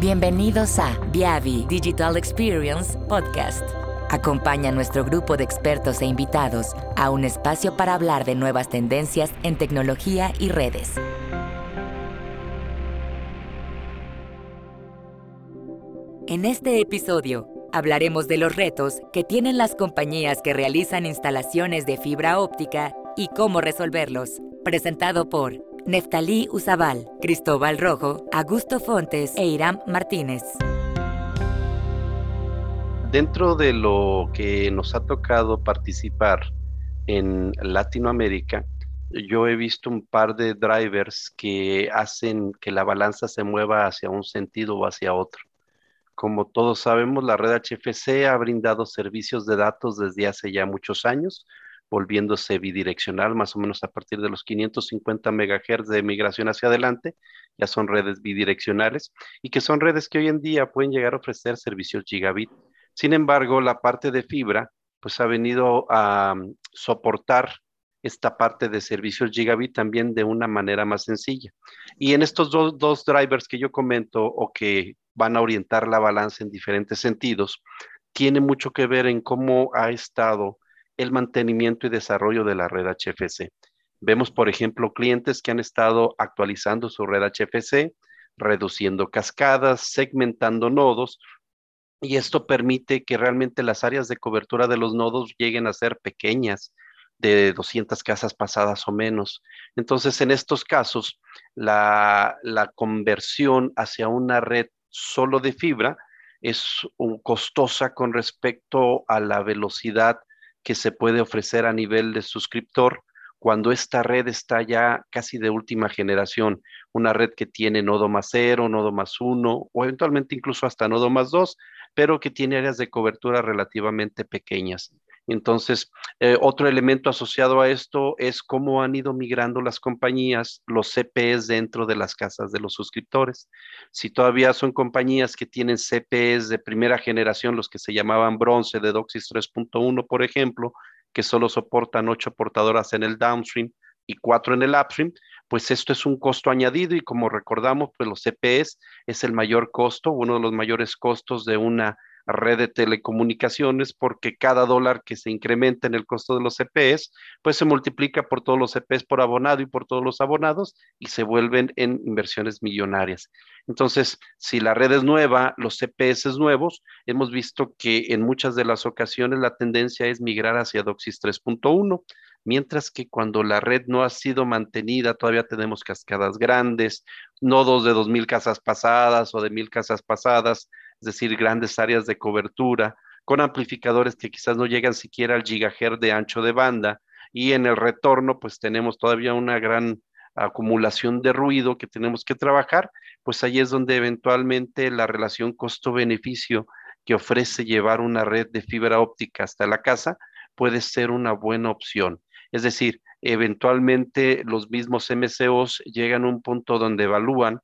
Bienvenidos a Viavi Digital Experience Podcast. Acompaña a nuestro grupo de expertos e invitados a un espacio para hablar de nuevas tendencias en tecnología y redes. En este episodio hablaremos de los retos que tienen las compañías que realizan instalaciones de fibra óptica y cómo resolverlos. Presentado por Neftalí Uzabal, Cristóbal Rojo, Augusto Fontes e Irán Martínez. Dentro de lo que nos ha tocado participar en Latinoamérica, yo he visto un par de drivers que hacen que la balanza se mueva hacia un sentido o hacia otro. Como todos sabemos, la red HFC ha brindado servicios de datos desde hace ya muchos años, volviéndose bidireccional, más o menos a partir de los 550 MHz de migración hacia adelante, ya son redes bidireccionales y que son redes que hoy en día pueden llegar a ofrecer servicios gigabit. Sin embargo, la parte de fibra, pues ha venido a mm, soportar esta parte de servicios gigabit también de una manera más sencilla. Y en estos dos, dos drivers que yo comento o que van a orientar la balanza en diferentes sentidos, tiene mucho que ver en cómo ha estado el mantenimiento y desarrollo de la red HFC. Vemos, por ejemplo, clientes que han estado actualizando su red HFC, reduciendo cascadas, segmentando nodos, y esto permite que realmente las áreas de cobertura de los nodos lleguen a ser pequeñas, de 200 casas pasadas o menos. Entonces, en estos casos, la, la conversión hacia una red solo de fibra es costosa con respecto a la velocidad que se puede ofrecer a nivel de suscriptor cuando esta red está ya casi de última generación, una red que tiene nodo más cero, nodo más uno o eventualmente incluso hasta nodo más dos, pero que tiene áreas de cobertura relativamente pequeñas. Entonces, eh, otro elemento asociado a esto es cómo han ido migrando las compañías, los CPEs dentro de las casas de los suscriptores. Si todavía son compañías que tienen CPEs de primera generación, los que se llamaban bronce de DOCSIS 3.1, por ejemplo, que solo soportan ocho portadoras en el downstream y cuatro en el upstream, pues esto es un costo añadido y como recordamos, pues los CPEs es el mayor costo, uno de los mayores costos de una red de telecomunicaciones porque cada dólar que se incrementa en el costo de los CPEs, pues se multiplica por todos los CPEs por abonado y por todos los abonados y se vuelven en inversiones millonarias. Entonces, si la red es nueva, los CPS nuevos, hemos visto que en muchas de las ocasiones la tendencia es migrar hacia DOCSIS 3.1 mientras que cuando la red no ha sido mantenida, todavía tenemos cascadas grandes, nodos de 2.000 casas pasadas o de 1.000 casas pasadas, es decir, grandes áreas de cobertura, con amplificadores que quizás no llegan siquiera al gigahertz de ancho de banda, y en el retorno, pues tenemos todavía una gran acumulación de ruido que tenemos que trabajar, pues ahí es donde eventualmente la relación costo-beneficio que ofrece llevar una red de fibra óptica hasta la casa puede ser una buena opción. Es decir, eventualmente los mismos MCOs llegan a un punto donde evalúan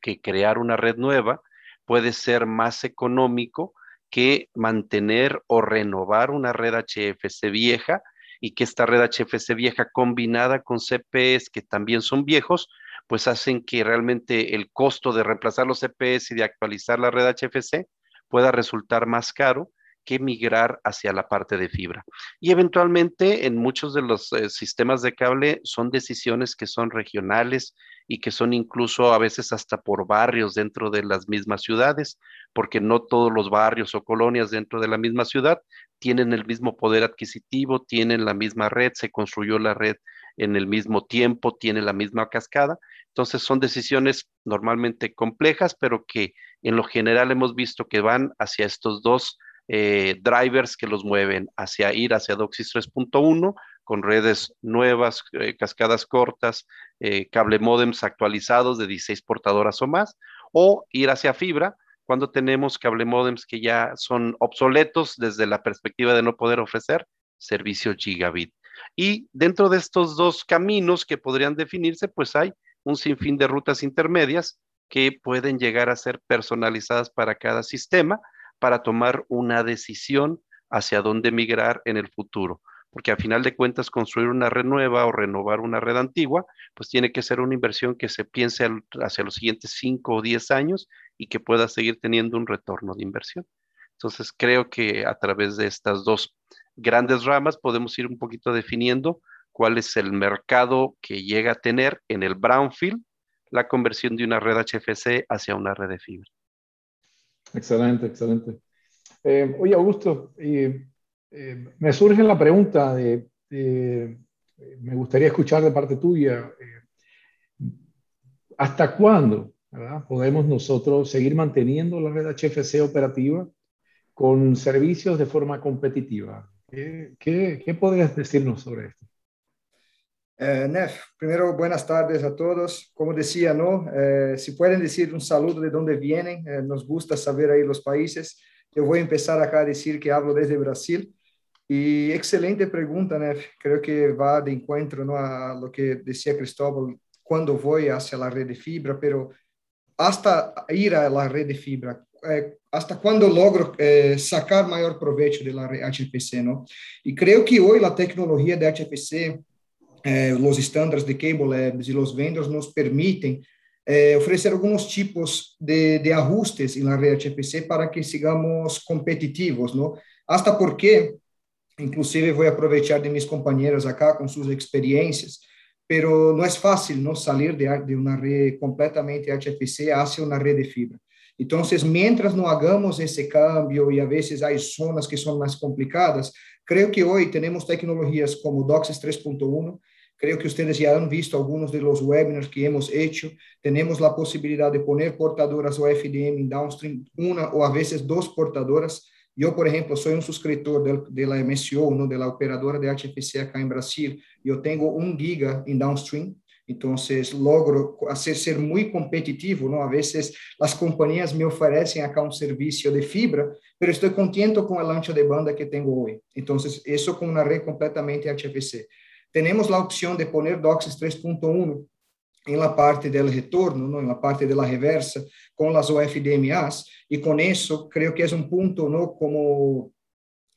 que crear una red nueva puede ser más económico que mantener o renovar una red HFC vieja y que esta red HFC vieja combinada con CPS que también son viejos, pues hacen que realmente el costo de reemplazar los CPS y de actualizar la red HFC pueda resultar más caro que migrar hacia la parte de fibra. Y eventualmente en muchos de los eh, sistemas de cable son decisiones que son regionales y que son incluso a veces hasta por barrios dentro de las mismas ciudades, porque no todos los barrios o colonias dentro de la misma ciudad tienen el mismo poder adquisitivo, tienen la misma red, se construyó la red en el mismo tiempo, tiene la misma cascada. Entonces son decisiones normalmente complejas, pero que en lo general hemos visto que van hacia estos dos eh, drivers que los mueven hacia ir hacia DOCSIS 3.1 con redes nuevas, eh, cascadas cortas, eh, cable modems actualizados de 16 portadoras o más, o ir hacia fibra cuando tenemos cable modems que ya son obsoletos desde la perspectiva de no poder ofrecer servicios gigabit. Y dentro de estos dos caminos que podrían definirse, pues hay un sinfín de rutas intermedias que pueden llegar a ser personalizadas para cada sistema para tomar una decisión hacia dónde migrar en el futuro. Porque a final de cuentas, construir una red nueva o renovar una red antigua, pues tiene que ser una inversión que se piense hacia los siguientes 5 o 10 años y que pueda seguir teniendo un retorno de inversión. Entonces, creo que a través de estas dos grandes ramas podemos ir un poquito definiendo cuál es el mercado que llega a tener en el brownfield la conversión de una red HFC hacia una red de fibra. Excelente, excelente. Eh, oye, Augusto, eh, me surge la pregunta de, me gustaría escuchar de parte tuya, eh, ¿hasta cuándo podemos nosotros seguir manteniendo la red HFC operativa con servicios de forma competitiva? ¿Qué, qué, podrías decirnos sobre esto? Eh, Nef, primero buenas tardes a todos. Como decía, ¿no? Eh, si pueden decir un saludo de dónde vienen, eh, nos gusta saber ahí los países. Yo voy a empezar acá a decir que hablo desde Brasil. Y excelente pregunta, Nef. Creo que va de encuentro ¿no? a lo que decía Cristóbal, cuando voy hacia la red de fibra, pero hasta ir a la red de fibra, eh, hasta cuándo logro eh, sacar mayor provecho de la HPC, ¿no? Y creo que hoy la tecnología de HPC, eh, los estándares de Cable Labs y los vendors nos permiten ofrecer algunos tipos de, de, ajustes en la red HPC para que sigamos competitivos, ¿no? Hasta porque, inclusive voy a aprovechar de mis compañeros acá con sus experiencias, pero no es fácil, ¿no? Salir de, de una red completamente HPC hacia una red de fibra. Entonces, mientras no hagamos ese cambio y a veces hay zonas que son más complicadas, creo que hoy tenemos tecnologías como DOCSIS 3.1. Creo que ustedes ya han visto algunos de los webinars que hemos hecho. Tenemos la posibilidad de poner portadoras OFDM en downstream, una o a veces dos portadoras. Yo, por ejemplo, soy un suscriptor de, de la MSO, ¿no? de la operadora de HFC acá en Brasil. Yo tengo un giga en downstream entonces, logro hacer ser muy competitivo, ¿no? A veces las compañías me ofrecen acá un servicio de fibra, pero estoy contento con el ancho de banda que tengo hoy. Entonces, eso con una red completamente HFC. Tenemos la opción de poner DOCSIS 3.1 en la parte del retorno, ¿no? en la parte de la reversa, con las OFDMAs, y con eso creo que es un punto, ¿no? Como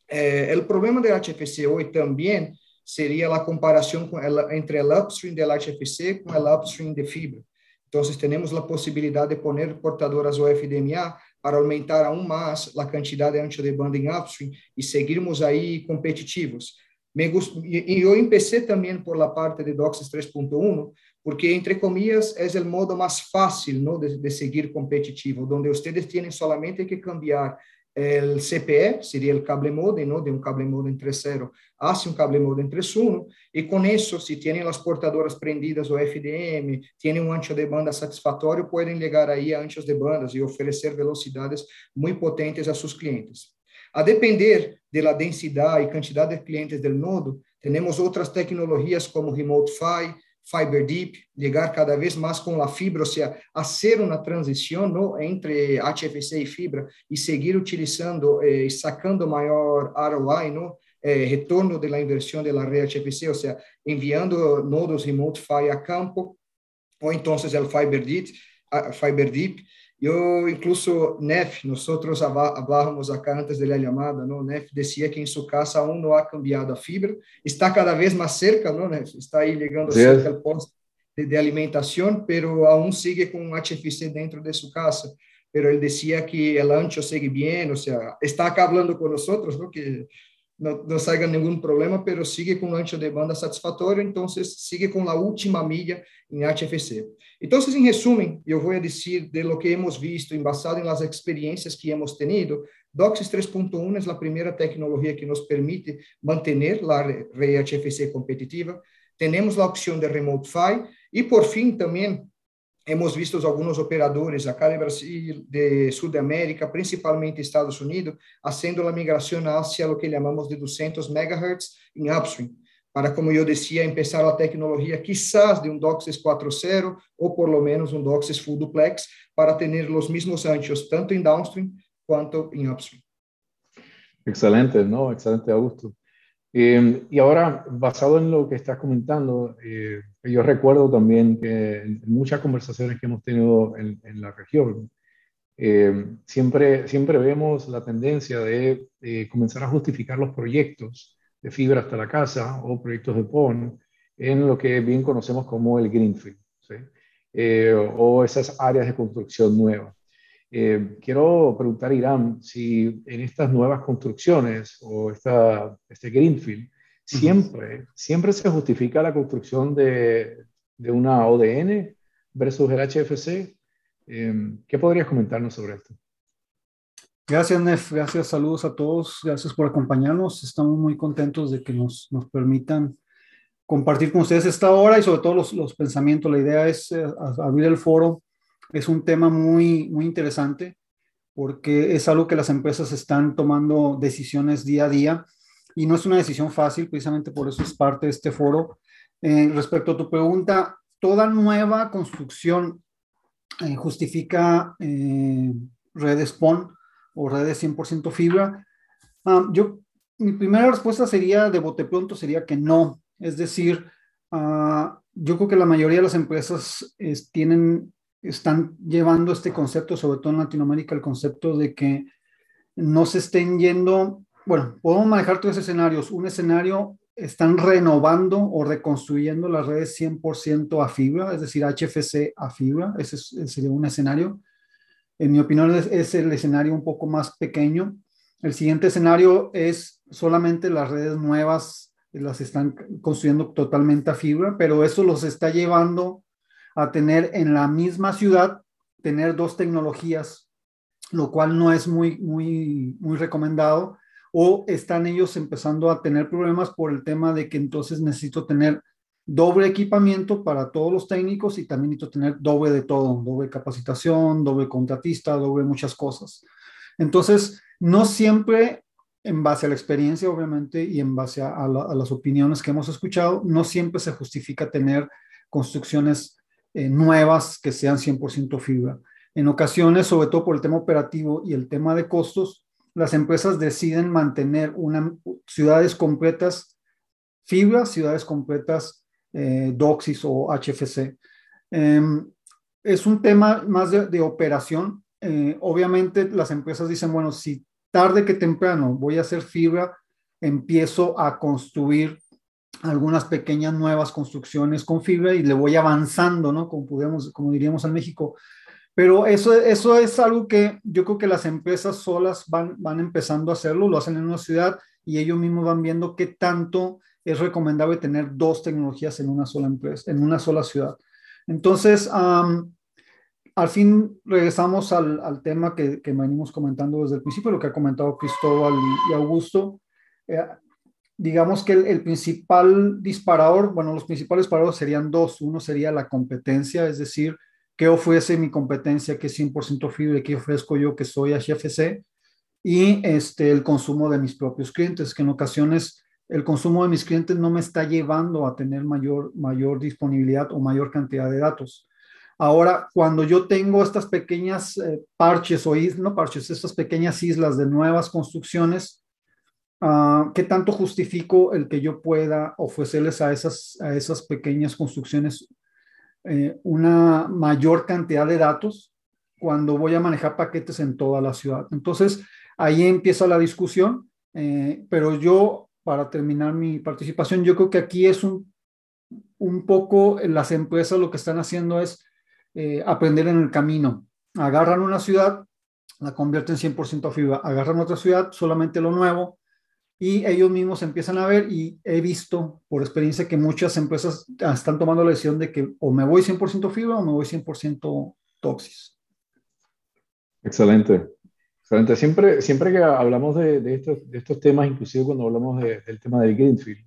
eh, el problema del HFC hoy también seria a comparação com ela, entre el upstream del HFC com el upstream de fibra. Então, temos a possibilidade de poner portadoras OFDMA para aumentar aún mais a quantidade de ancho de banda em upstream e seguirmos aí competitivos. Me gust... E eu empecé também por la parte de DOCSIS 3.1, porque, entre comillas, é o modo mais fácil de, de seguir competitivo, onde vocês têm solamente que cambiar el CPE, sería el cable modem, ¿no? de un cable modem 3.0 hacia un cable modem 3.1, y con eso, si tienen las portadoras prendidas o FDM, tienen un ancho de banda satisfactorio, pueden llegar ahí a anchos de bandas y ofrecer velocidades muy potentes a sus clientes. A depender de la densidad y cantidad de clientes del nodo, tenemos otras tecnologías como Remote Fiber Deep, llegar cada vez más con la fibra, o sea, hacer una transición ¿no? entre HFC y fibra y seguir utilizando y eh, sacando mayor ROI, ¿no? Eh, retorno de la inversión de la red HFC, o sea, enviando nodos Remote PHY a campo, o entonces el Fiber Deep, Fiber Deep Eu, incluso, Nef, nosotros hablábamos acá antes de la llamada, ¿no? Nef decía que en su casa aún no ha cambiado a fibra, está cada vez más cerca, ¿no, Nef? Está ahí llegando sí. cerca al poste de, de, alimentación, pero aún sigue con un HFC dentro de su casa. Pero él decía que el ancho sigue bien, o sea, está acá hablando con nosotros, ¿no? Que no, no salga ningún problema, pero sigue un ancho de banda satisfactorio, entonces sigue con la última milla en HFC. Então, em resumo, eu vou dizer de lo que hemos visto, embasado em las experiências que hemos tenido, DOCSIS 3.1 é a primeira tecnologia que nos permite manter a rede HFC competitiva. Temos a opção de Remote PHY e, por fim, também hemos visto alguns operadores acá de Brasil, de Sudamérica, principalmente Estados Unidos, fazendo a migração hacia o que chamamos de 200 MHz em upstream para, como eu dizia, começar a tecnologia quizás de um DOCSIS 4.0 ou por lo menos um DOCSIS full duplex para ter os mesmos anchos tanto em downstream quanto em upstream. Excelente, ¿no? Excelente, Augusto. Eh, y ahora, basado en lo que estás comentando, eh, yo recuerdo también que en muchas conversaciones que hemos tenido en, en la región, eh, siempre, siempre vemos la tendencia de, de comenzar a justificar los proyectos de fibra hasta la casa o proyectos de PON en lo que bien conocemos como el Greenfield, ¿sí? Eh, o esas áreas de construcción nueva. Eh, quiero preguntar, Irán, si en estas nuevas construcciones o esta, este Greenfield, siempre, siempre se justifica la construcción de, de una ODN versus el HFC. Eh, ¿Qué podrías comentarnos sobre esto? Gracias, Nef. Gracias, saludos a todos. Gracias por acompañarnos. Estamos muy contentos de que nos, nos permitan compartir con ustedes esta hora y sobre todo los, los pensamientos. La idea es eh, abrir el foro es un tema muy, muy interesante porque es algo que las empresas están tomando decisiones día a día y no es una decisión fácil, precisamente por eso es parte de este foro. Eh, respecto a tu pregunta, toda nueva construcción eh, justifica eh, redes PON o redes 100% fibra. Ah, yo, mi primera respuesta sería, de bote pronto, sería que no. Es decir, ah, yo creo que la mayoría de las empresas tienen están llevando este concepto, sobre todo en Latinoamérica, el concepto de que no se estén yendo, bueno, podemos manejar tres escenarios. Un escenario, están renovando o reconstruyendo las redes 100% a fibra, es decir, HFC a fibra, ese, sería un escenario. En mi opinión es, es el escenario un poco más pequeño. El siguiente escenario es solamente las redes nuevas las están construyendo totalmente a fibra, pero eso los está llevando a tener en la misma ciudad, tener dos tecnologías, lo cual no es muy, muy, muy recomendado, o están ellos empezando a tener problemas por el tema de que entonces necesito tener doble equipamiento para todos los técnicos y también necesito tener doble de todo, doble capacitación, doble contratista, doble muchas cosas. Entonces, no siempre en base a la experiencia, obviamente, y en base a, las opiniones que hemos escuchado, no siempre se justifica tener construcciones eh, nuevas que sean 100% fibra. En ocasiones, sobre todo por el tema operativo y el tema de costos, las empresas deciden mantener una, ciudades completas fibra, ciudades completas eh, o HFC. Em, es un tema más de, operación. Eh, obviamente las empresas dicen, bueno, si tarde que temprano voy a hacer fibra, empiezo a construir algunas pequeñas nuevas construcciones con fibra y le voy avanzando, ¿no? Como, como diríamos en México. Pero eso, eso es algo que yo creo que las empresas solas van, van empezando a hacerlo, lo hacen en una ciudad y ellos mismos van viendo qué tanto es recomendable tener dos tecnologías en una sola empresa, en una sola ciudad. Entonces, al fin regresamos al, al tema que, que, venimos comentando desde el principio, lo que ha comentado Cristóbal y, Augusto. Eh, digamos que el, principal disparador, bueno, los principales disparadores serían dos. Uno sería la competencia, es decir, qué ofrece mi competencia que es 100% fibra, qué ofrezco yo que soy HFC, y este, el consumo de mis propios clientes, que en ocasiones el consumo de mis clientes no me está llevando a tener mayor, mayor disponibilidad o mayor cantidad de datos. Ahora, cuando yo tengo estas pequeñas eh, parches o islas, no parches, estas pequeñas islas de nuevas construcciones, Ah, ¿Qué tanto justifico el que yo pueda ofrecerles a esas, a esas pequeñas construcciones eh, una mayor cantidad de datos cuando voy a manejar paquetes en toda la ciudad? Entonces, ahí empieza la discusión, eh, pero yo, para terminar mi participación, yo creo que aquí es un, un poco las empresas lo que están haciendo es eh, aprender en el camino. Agarran una ciudad, la convierten 100% a fibra, agarran otra ciudad, solamente lo nuevo, y ellos mismos empiezan a ver y he visto por experiencia que muchas empresas están tomando la decisión de que o me voy 100% fibra o me voy 100% toxis. Excelente. Excelente. Siempre, siempre que hablamos de, de, estos, de estos, temas, inclusive cuando hablamos del tema del Greenfield,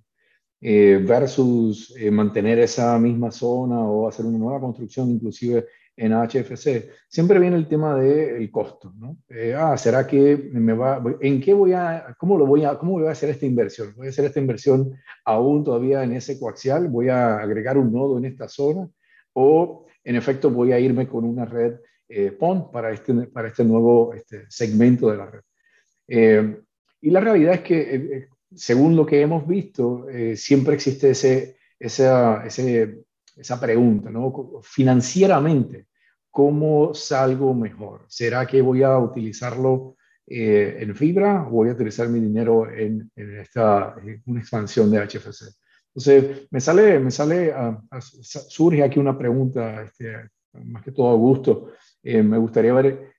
eh, versus eh, mantener esa misma zona o hacer una nueva construcción, inclusive en HFC, siempre viene el tema del costo, ¿no? Eh, ah, ¿será que me va, en qué voy a, cómo lo voy a, cómo voy a hacer esta inversión? ¿Voy a hacer esta inversión aún todavía en ese coaxial? ¿Voy a agregar un nodo en esta zona? ¿O en efecto voy a irme con una red eh, PON para este, para este nuevo este segmento de la red? Eh, y la realidad es que, según lo que hemos visto, siempre existe ese, ese esa pregunta, ¿no? Financieramente, ¿cómo salgo mejor? ¿Será que voy a utilizarlo eh, en fibra o voy a utilizar mi dinero en, esta una expansión de HFC? Entonces, me sale, me sale, surge aquí una pregunta, este, más que todo a gusto. Eh, me gustaría ver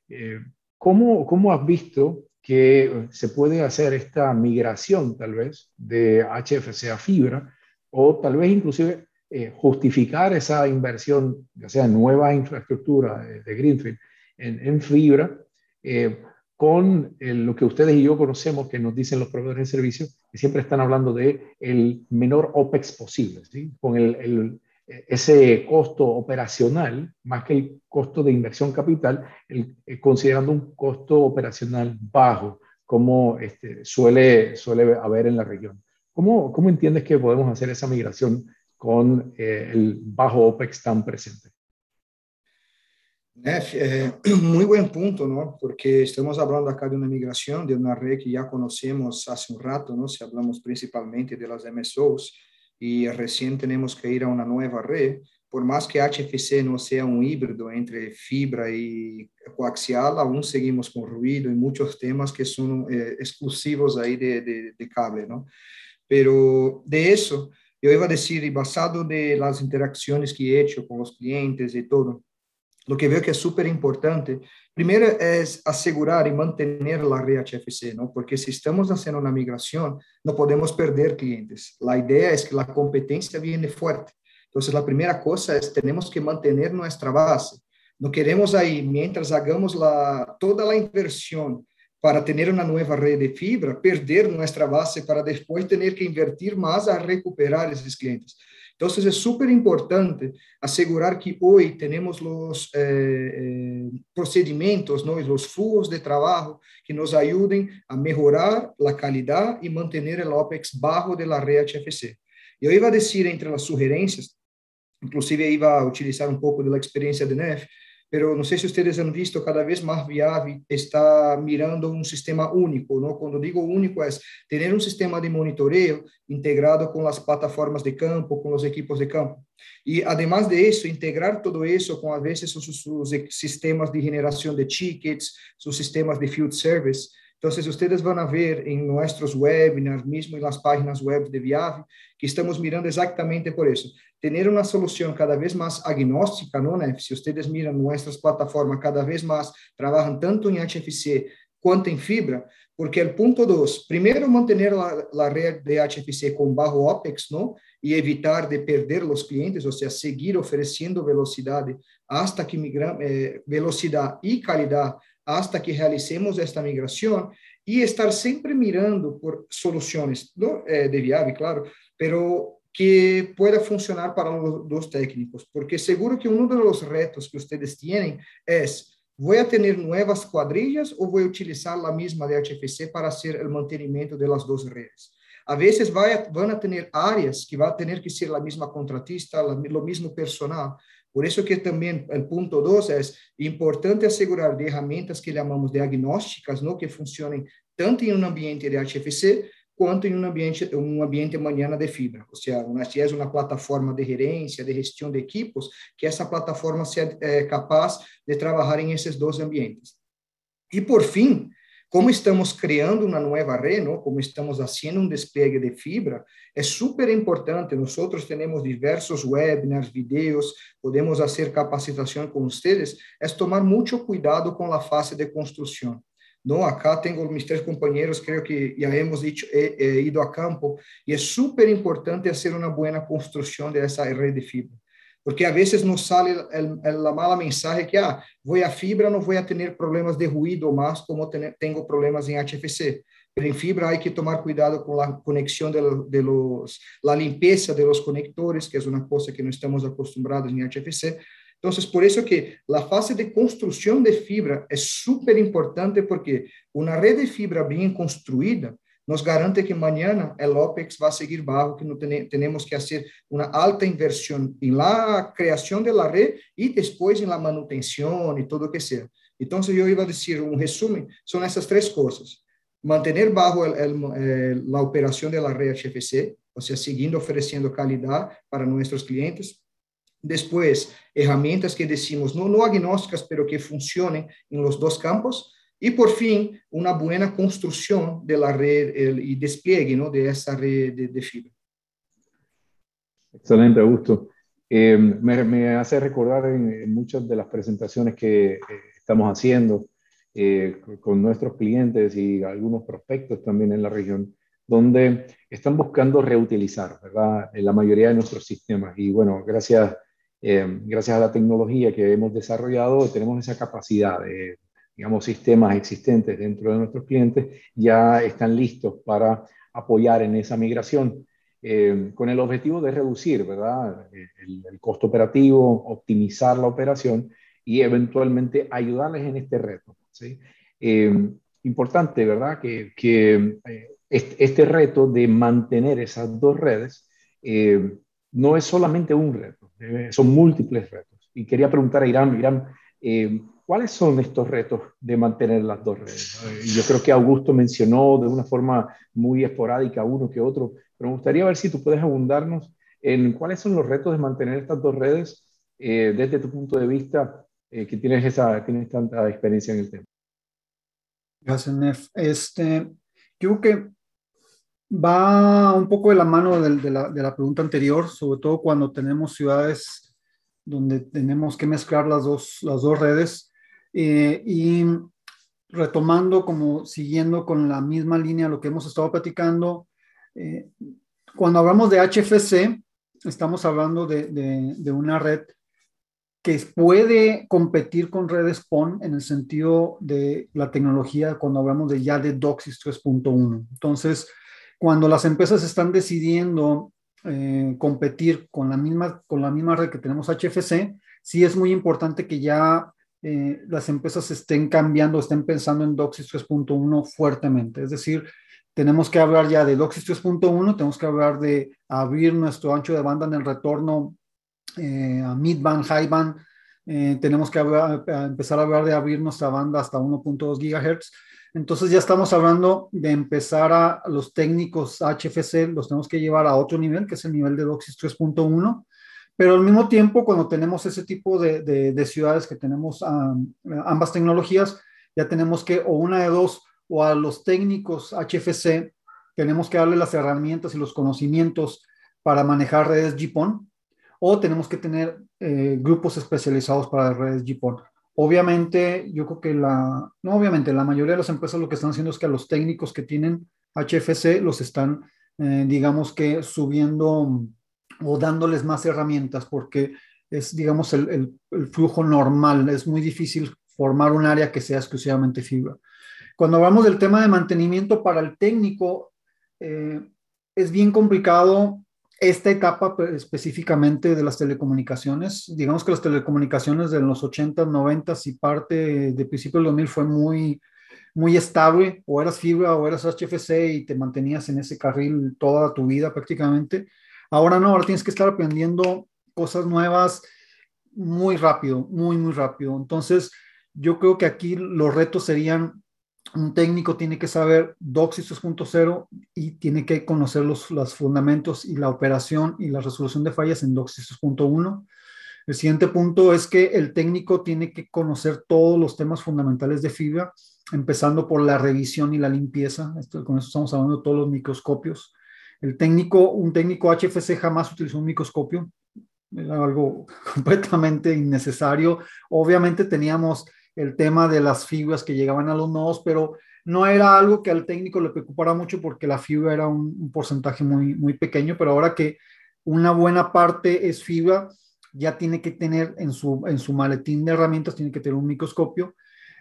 ¿cómo, ¿Cómo has visto que se puede hacer esta migración tal vez de HFC a fibra o tal vez inclusive eh, justificar esa inversión, ya sea nueva infraestructura de, Greenfield en, fibra, eh, con lo que ustedes y yo conocemos, que nos dicen los proveedores de servicios, que siempre están hablando de el menor OPEX posible, ¿sí? con el, ese costo operacional, más que el costo de inversión capital, el, eh, considerando un costo operacional bajo, como este, suele, suele haber en la región. ¿Cómo, ¿Cómo entiendes que podemos hacer esa migración con eh, el bajo OPEX tan presente? Eh, muy buen punto, ¿no? Porque estamos hablando acá de una migración de una red que ya conocemos hace un rato, ¿no? Si hablamos principalmente de las MSOs y recién tenemos que ir a una nueva red, por más que HFC no sea un híbrido entre fibra y coaxial, aún seguimos con ruido y muchos temas que son eh, exclusivos ahí de, de, de cable, ¿no? Pero de eso, yo iba a decir, basado de las interacciones que he hecho con los clientes y todo, lo que veo que es súper importante, primero es asegurar y mantener la red HFC, ¿no? Porque si estamos haciendo una migración, no podemos perder clientes. La idea es que la competencia viene fuerte. Entonces, la primera cosa es, tenemos que mantener nuestra base. No queremos ahí, mientras hagamos la, toda la inversión para ter uma nova rede de fibra, perder nossa base para depois ter que invertir mais a recuperar esses clientes. Então, é super importante assegurar que hoje temos os eh, eh, procedimentos, não, os fluxos de trabalho que nos ajudem a melhorar a qualidade e manter o OPEX bajo da rede HFC. Eu ia dizer entre as sugerências, inclusive ia utilizar um pouco da experiência de NEF, pero no sé si ustedes han visto, cada vez más Viavi está mirando un sistema único, ¿no? Cuando digo único es tener un sistema de monitoreo integrado con las plataformas de campo, con los equipos de campo. Y además de eso, integrar todo eso con a veces sus, sus sistemas de generación de tickets, sus sistemas de field service, Entonces, ustedes van a ver en nuestros webinars, mismo en las páginas web de Viave, que estamos mirando exactamente por eso. Tener una solución cada vez más agnóstica, ¿no? Si ustedes miran nuestras plataformas, cada vez más trabajan tanto en HFC quanto em fibra, porque o ponto 2, primeiro manter a rede de HFC com baixo OPEX, não? E evitar de perder os clientes, ou seja, seguir oferecendo velocidade hasta que migram, eh, velocidade e qualidade hasta que realicemos esta migração e estar sempre mirando por soluções no, eh, de viável, claro, pero que pueda funcionar para os técnicos, porque seguro que um dos retos que vocês têm é ¿Voy a tener nuevas cuadrillas o voy a utilizar la misma de HFC para hacer el mantenimiento de las dos redes? A veces a, van a tener áreas que va a tener que ser la misma contratista, la, lo mismo personal, por isso que também o ponto 2 é importante assegurar ferramentas que chamamos diagnósticas, não, que funcionem tanto em um ambiente de HFC quanto em um ambiente um ambiente manhã de fibra. Ou seja, nós temos uma plataforma de gerência, de gestão de equipos, que essa plataforma seja é, capaz de trabalhar em esses dois ambientes. E por fim, como estamos criando uma nova rede, como estamos fazendo um despliegue de fibra, é super importante. Nós temos diversos webinars, vídeos, podemos fazer capacitação com vocês. É tomar muito cuidado com a fase de construção. No, acá tenho meus três companheiros, creio que já hemos dicho, eh, eh, ido a campo, e é super importante fazer uma boa construção dessa rede de fibra porque a vezes nos sale a mala mensagem que ah, vou a fibra, não vou ter problemas de ruído mais como tenho problemas em HFC. Pero em fibra há que tomar cuidado com a conexão de, de los, la limpeza de los conectores, que é uma coisa que não estamos acostumbrados em HFC. Então, por isso que a fase de construção de fibra é super importante, porque uma rede de fibra bem construída nos garante que mañana el OPEX va a seguir bajo, que no tenemos que hacer una alta inversión en la creación de la red y después en la manutención y todo lo que sea. Entonces yo iba a decir un resumen, son esas tres cosas. Mantener bajo el, el, la operación de la red HFC, o sea, siguiendo ofreciendo calidad para nuestros clientes. Después, herramientas que decimos, no, no agnósticas, pero que funcionen en los dos campos E, por fim, uma boa construção da rede e despliegue ¿no? de essa rede de, fibra. Excelente, Augusto. Eh, me, me, hace recordar en, en, muchas de las presentaciones que eh, estamos haciendo eh, con nuestros clientes y algunos prospectos también en la región, donde están buscando reutilizar, ¿verdad? la mayoría de nuestros sistemas. Y bueno, gracias, eh, gracias a la tecnología que hemos desarrollado, tenemos esa capacidad de, digamos, sistemas existentes dentro de nuestros clientes ya están listos para apoyar en esa migración. Eh, con el objetivo de reducir ¿verdad? El, costo operativo, optimizar la operación y eventualmente ayudarles en este reto. ¿sí? Eh, importante, ¿verdad? Que, que eh, este, reto de mantener esas dos redes no es solamente un reto, son múltiples retos. Y quería preguntar a Irán, Irán, ¿cuáles son estos retos de mantener las dos redes? Yo creo que Augusto mencionó de una forma muy esporádica uno que otro, pero me gustaría ver si tú puedes abundarnos en cuáles son los retos de mantener estas dos redes eh, desde tu punto de vista, eh, que tienes, esa, tienes tanta experiencia en el tema. Gracias, Nef. Este, yo creo que va un poco de la mano de, la, de, la, pregunta anterior, sobre todo cuando tenemos ciudades donde tenemos que mezclar las dos, las dos redes. Eh, y retomando, como siguiendo con la misma línea lo que hemos estado platicando, eh, cuando hablamos de HFC, estamos hablando de, una red que puede competir con redes PON en el sentido de la tecnología cuando hablamos de ya de DOCSIS 3.1. Entonces, cuando las empresas están decidiendo eh, competir con la, misma, con la misma red que tenemos HFC, sí es muy importante que ya eh, las empresas estén cambiando, estén pensando en DOCSIS 3.1 fuertemente. Es decir, tenemos que hablar ya de DOCSIS 3.1, tenemos que hablar de abrir nuestro ancho de banda en el retorno eh, a midband, highband, eh, tenemos que empezar a hablar de abrir nuestra banda hasta 1.2 gigahertz. Entonces ya estamos hablando de empezar a los técnicos HFC, los tenemos que llevar a otro nivel, que es el nivel de DOCSIS 3.1. Pero al mismo tiempo, cuando tenemos ese tipo de, de, ciudades que tenemos ambas tecnologías, ya tenemos que, o una de dos, o a los técnicos HFC, tenemos que darle las herramientas y los conocimientos para manejar redes GPON, o tenemos que tener eh, grupos especializados para redes GPON. Obviamente, yo creo que la, no obviamente, la mayoría de las empresas lo que están haciendo es que a los técnicos que tienen HFC los están, eh, digamos que subiendo o dándoles más herramientas porque es, digamos, el, el, flujo normal. Es muy difícil formar un área que sea exclusivamente fibra. Cuando hablamos del tema de mantenimiento para el técnico, eh, es bien complicado esta etapa pues, específicamente de las telecomunicaciones. Digamos que las telecomunicaciones de los 80, 90 y parte de principio del 2000 fue muy, muy estable, o eras fibra o eras HFC y te mantenías en ese carril toda tu vida prácticamente. Ahora no, ahora tienes que estar aprendiendo cosas nuevas muy rápido, muy, muy rápido. Entonces, yo creo que aquí los retos serían un técnico tiene que saber DOCSIS 2.0 y tiene que conocer los, los, fundamentos y la operación y la resolución de fallas en DOCSIS 2.1. El siguiente punto es que el técnico tiene que conocer todos los temas fundamentales de fibra, empezando por la revisión y la limpieza. Esto, con eso estamos hablando de todos los microscopios. El técnico, un técnico HFC jamás utilizó un microscopio, era algo completamente innecesario. Obviamente teníamos el tema de las fibras que llegaban a los nodos, pero no era algo que al técnico le preocupara mucho porque la fibra era un, porcentaje muy, muy pequeño, pero ahora que una buena parte es fibra, ya tiene que tener en su, en su maletín de herramientas, tiene que tener un microscopio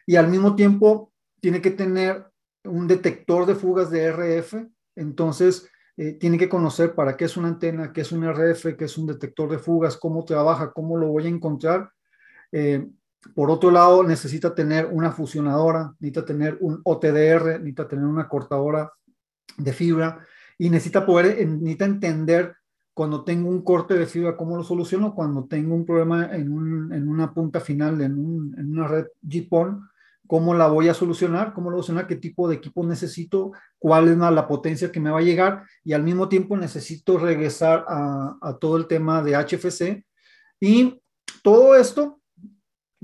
y al mismo tiempo tiene que tener un detector de fugas de RF, entonces eh, tiene que conocer para qué es una antena, qué es un RF, qué es un detector de fugas, cómo trabaja, cómo lo voy a encontrar. Eh, por otro lado, necesita tener una fusionadora, necesita tener un OTDR, necesita tener una cortadora de fibra y necesita poder, necesita entender cuando tengo un corte de fibra, cómo lo soluciono, cuando tengo un problema en, una punta final, en, una red GPON, cómo la voy a solucionar, cómo lo voy a solucionar, qué tipo de equipo necesito, cuál es la potencia que me va a llegar y al mismo tiempo necesito regresar a, a todo el tema de HFC y todo esto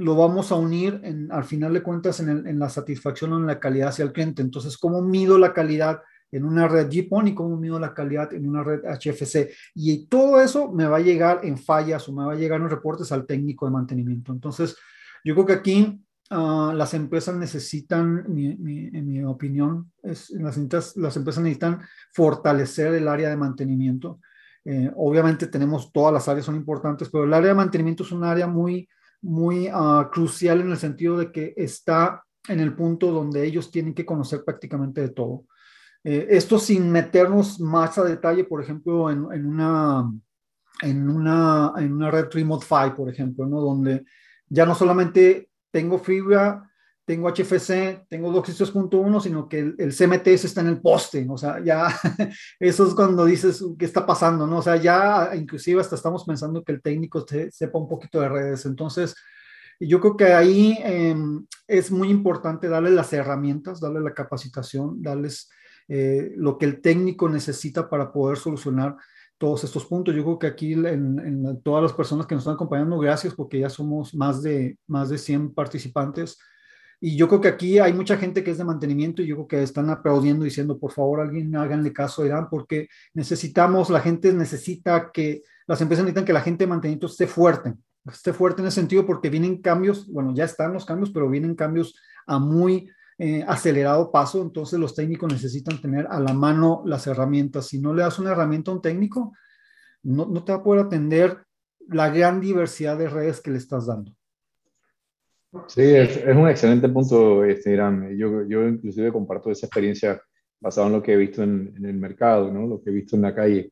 lo vamos a unir en, al final de cuentas en, la satisfacción o en la calidad hacia el cliente. Entonces, ¿cómo mido la calidad en una red GPON y cómo mido la calidad en una red HFC? Y todo eso me va a llegar en fallas o me va a llegar en reportes al técnico de mantenimiento. Entonces, yo creo que aquí ah, las empresas necesitan, en mi opinión, es, las, empresas necesitan fortalecer el área de mantenimiento. Eh, obviamente tenemos todas las áreas son importantes, pero el área de mantenimiento es un área muy, muy ah, crucial en el sentido de que está en el punto donde ellos tienen que conocer prácticamente de todo. Eh, esto sin meternos más a detalle, por ejemplo, en, una, en, una, en una red Remote PHY, por ejemplo, ¿no? donde ya no solamente tengo fibra tengo HFC, tengo DOCSIS 3.1, sino que el, CMTS está en el poste, o sea, ya eso es cuando dices qué está pasando, ¿no? O sea, ya inclusive hasta estamos pensando que el técnico sepa un poquito de redes, entonces yo creo que ahí em, es muy importante darle las herramientas, darle la capacitación, darles eh, lo que el técnico necesita para poder solucionar todos estos puntos. Yo creo que aquí en, en, todas las personas que nos están acompañando, gracias porque ya somos más de, más de 100 participantes. Y yo creo que aquí hay mucha gente que es de mantenimiento y yo creo que están aplaudiendo diciendo, por favor, alguien háganle caso a Irán porque necesitamos, la gente necesita que, las empresas necesitan que la gente de mantenimiento esté fuerte, esté fuerte en ese sentido porque vienen cambios, bueno, ya están los cambios, pero vienen cambios a muy eh, acelerado paso, entonces los técnicos necesitan tener a la mano las herramientas. Si no le das una herramienta a un técnico, no, no te va a poder atender la gran diversidad de redes que le estás dando. Sí, es, un excelente punto, este, Irán. Yo, yo inclusive comparto esa experiencia basada en lo que he visto en, en el mercado, ¿no? lo que he visto en la calle.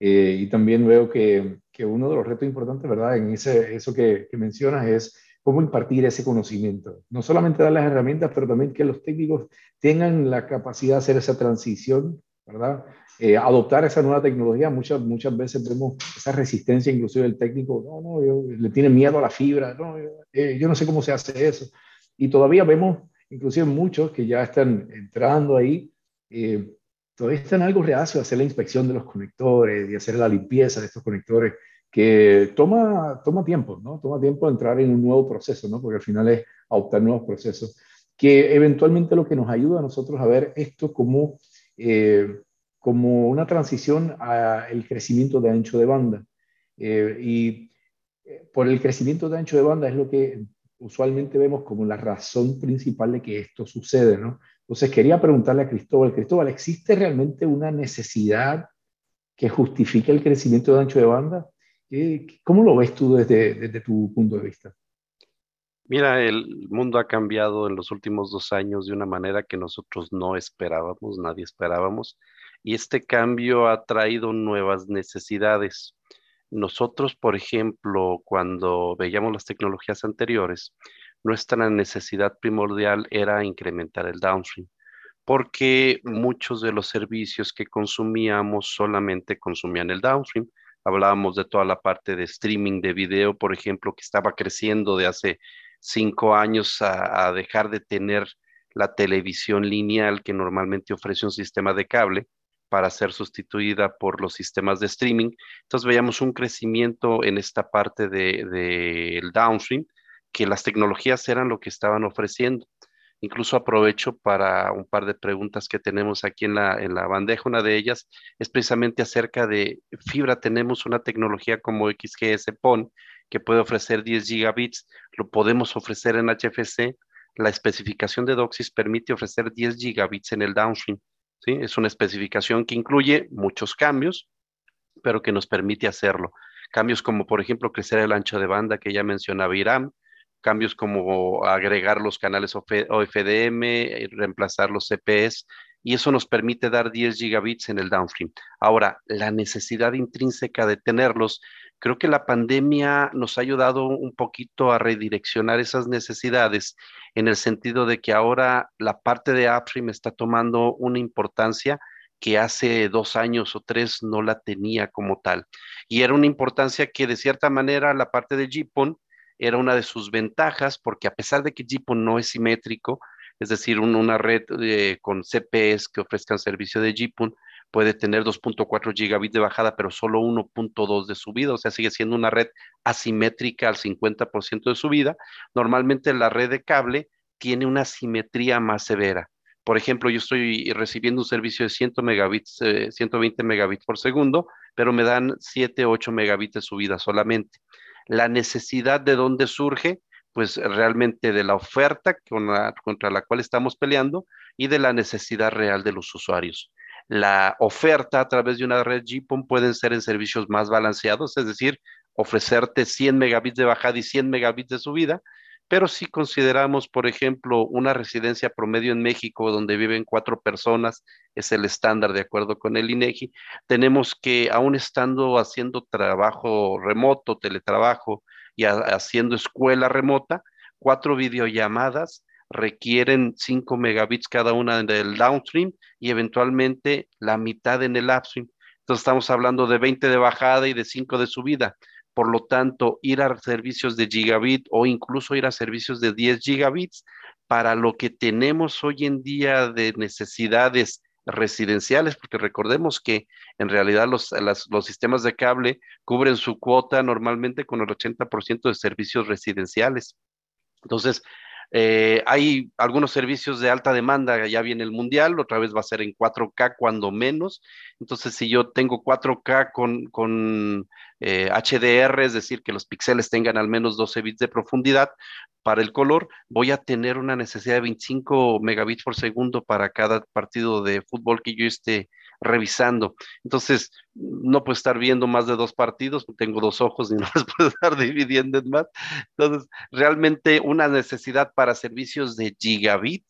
Eh, y también veo que, que, uno de los retos importantes, ¿verdad? En ese, eso que, que, mencionas es cómo impartir ese conocimiento. No solamente dar las herramientas, pero también que los técnicos tengan la capacidad de hacer esa transición, ¿verdad? Eh, adoptar esa nueva tecnología. Muchas, muchas veces vemos esa resistencia, inclusive el técnico, no, no, le tiene miedo a la fibra, no, eh, yo no sé cómo se hace eso. Y todavía vemos, inclusive muchos que ya están entrando ahí, eh, todavía están algo reacios a hacer la inspección de los conectores y hacer la limpieza de estos conectores, que toma, toma tiempo, ¿no? Toma tiempo entrar en un nuevo proceso, ¿no? Porque al final es adoptar nuevos procesos, que eventualmente lo que nos ayuda a nosotros a ver esto como como una transición al crecimiento de ancho de banda. Eh, y eh, por el crecimiento de ancho de banda es lo que usualmente vemos como la razón principal de que esto sucede, ¿no? Entonces quería preguntarle a Cristóbal, Cristóbal, ¿existe realmente una necesidad que justifique el crecimiento de ancho de banda? ¿Cómo lo ves tú desde, tu punto de vista? Mira, el mundo ha cambiado en los últimos dos años de una manera que nosotros no esperábamos, nadie esperábamos y este cambio ha traído nuevas necesidades. Nosotros, por ejemplo, cuando veíamos las tecnologías anteriores, nuestra necesidad primordial era incrementar el downstream, porque muchos de los servicios que consumíamos solamente consumían el downstream. Hablábamos de toda la parte de streaming de video, por ejemplo, que estaba creciendo de hace cinco años a, dejar de tener la televisión lineal que normalmente ofrece un sistema de cable para ser sustituida por los sistemas de streaming. Entonces veíamos un crecimiento en esta parte del de, downstream, que las tecnologías eran lo que estaban ofreciendo. Incluso aprovecho para un par de preguntas que tenemos aquí en la, en la bandeja. Una de ellas es precisamente acerca de fibra. Tenemos una tecnología como XGS PON que puede ofrecer 10 gigabits. Lo podemos ofrecer en HFC. La especificación de DOCSIS permite ofrecer 10 gigabits en el downstream. Es una especificación que incluye muchos cambios, pero que nos permite hacerlo. Cambios como, por ejemplo, crecer el ancho de banda que ya mencionaba Irán, cambios como agregar los canales OFDM, eh, reemplazar los CPS, y eso nos permite dar 10 gigabits en el downstream. Ahora, la necesidad intrínseca de tenerlos Creo que la pandemia nos ha ayudado un poquito a redireccionar esas necesidades en el sentido de que ahora la parte de upstream está tomando una importancia que hace dos años o tres no la tenía como tal. Y era una importancia que de cierta manera la parte de GPON era una de sus ventajas porque a pesar de que GPON no es simétrico, es decir, una red eh, con CPS que ofrezcan servicio de GPON, puede tener 2.4 gigabits de bajada, pero solo 1.2 de subida, o sea, sigue siendo una red asimétrica al 50% de subida. Normalmente la red de cable tiene una simetría más severa. Por ejemplo, yo estoy recibiendo un servicio de 100 megabits, 120 eh, megabits por segundo, pero me dan 7, 8 megabits de subida solamente. La necesidad de dónde surge, pues realmente de la oferta contra la cual estamos peleando y de la necesidad real de los usuarios. La oferta a través de una red GPON pueden ser en servicios más balanceados, es decir, ofrecerte 100 megabits de bajada y 100 megabits de subida, pero si consideramos, por ejemplo, una residencia promedio en México donde viven cuatro personas, es el estándar de acuerdo con el INEGI, tenemos que, aún estando haciendo trabajo remoto, teletrabajo y haciendo escuela remota, cuatro videollamadas requieren 5 megabits cada una del downstream y eventualmente la mitad en el upstream. Entonces estamos hablando de 20 de bajada y de 5 de subida. Por lo tanto, ir a servicios de gigabit o incluso ir a servicios de 10 gigabits para lo que tenemos hoy en día de necesidades residenciales, porque recordemos que en realidad los, los sistemas de cable cubren su cuota normalmente con el 80% de servicios residenciales. Entonces, eh, hay algunos servicios de alta demanda, ya viene el mundial, otra vez va a ser en 4K cuando menos. Entonces, si yo tengo 4K con, HDR, eh, es decir, que los píxeles tengan al menos 12 bits de profundidad para el color, voy a tener una necesidad de 25 megabits por segundo para cada partido de fútbol que yo esté revisando. Entonces, no puedo estar viendo más de dos partidos, tengo dos ojos y no los puedo estar dividiendo en más. Entonces, realmente una necesidad para servicios de gigabit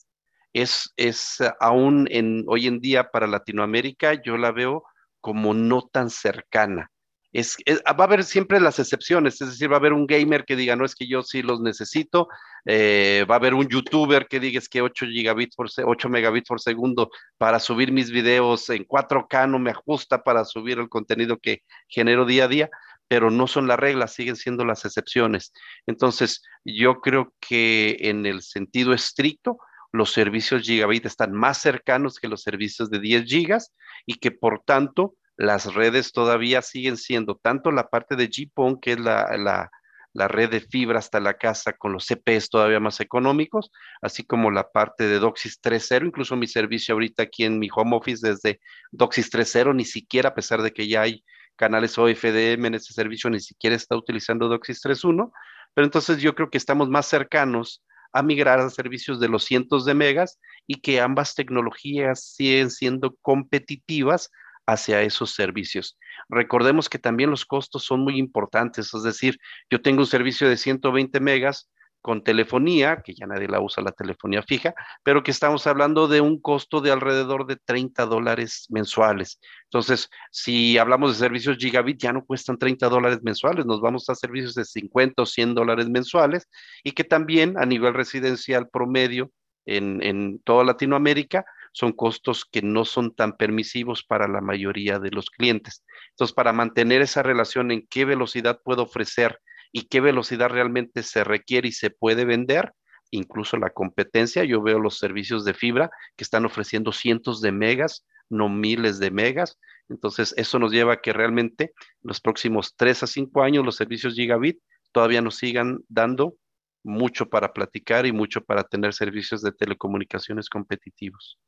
es, es aún en, hoy en día para Latinoamérica, yo la veo como no tan cercana va a haber siempre las excepciones, es decir, va a haber un gamer que diga, no es que yo sí los necesito, eh, va a haber un youtuber que diga es que 8 gigabits por 8 megabits por segundo para subir mis videos en 4K no me ajusta para subir el contenido que genero día a día, pero no son las reglas, siguen siendo las excepciones. Entonces, yo creo que en el sentido estricto, los servicios gigabit están más cercanos que los servicios de 10 gigas y que por tanto las redes todavía siguen siendo tanto la parte de GPON, que es la, red de fibra hasta la casa con los CPs todavía más económicos, así como la parte de DOCSIS 3.0, incluso mi servicio ahorita aquí en mi home office desde DOCSIS 3.0, ni siquiera, a pesar de que ya hay canales OFDM en ese servicio, ni siquiera está utilizando DOCSIS 3.1, pero entonces yo creo que estamos más cercanos a migrar a servicios de los cientos de megas y que ambas tecnologías siguen siendo competitivas hacia esos servicios. Recordemos que también los costos son muy importantes, es decir, yo tengo un servicio de 120 megas con telefonía, que ya nadie la usa la telefonía fija, pero que estamos hablando de un costo de alrededor de 30 dólares mensuales. Entonces, si hablamos de servicios gigabit, ya no cuestan 30 dólares mensuales, nos vamos a servicios de 50 o 100 dólares mensuales y que también a nivel residencial promedio en, en toda Latinoamérica son costos que no son tan permisivos para la mayoría de los clientes. Entonces, para mantener esa relación en qué velocidad puedo ofrecer y qué velocidad realmente se requiere y se puede vender, incluso la competencia, yo veo los servicios de fibra que están ofreciendo cientos de megas, no miles de megas. Entonces, eso nos lleva a que realmente en los próximos tres a cinco años los servicios gigabit todavía nos sigan dando mucho para platicar y mucho para tener servicios de telecomunicaciones competitivos.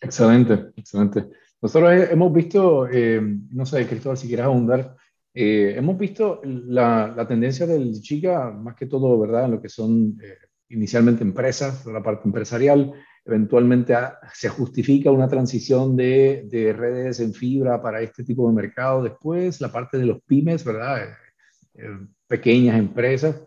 Excelente, excelente. Nosotros hemos visto, eh, no sé, Cristóbal, si quieres ahondar, eh, hemos visto la, la, tendencia del Giga, más que todo, ¿verdad? En lo que son eh, inicialmente empresas, la parte empresarial, eventualmente se justifica una transición de, de, redes en fibra para este tipo de mercado. Después, la parte de los pymes, ¿verdad? pequeñas empresas.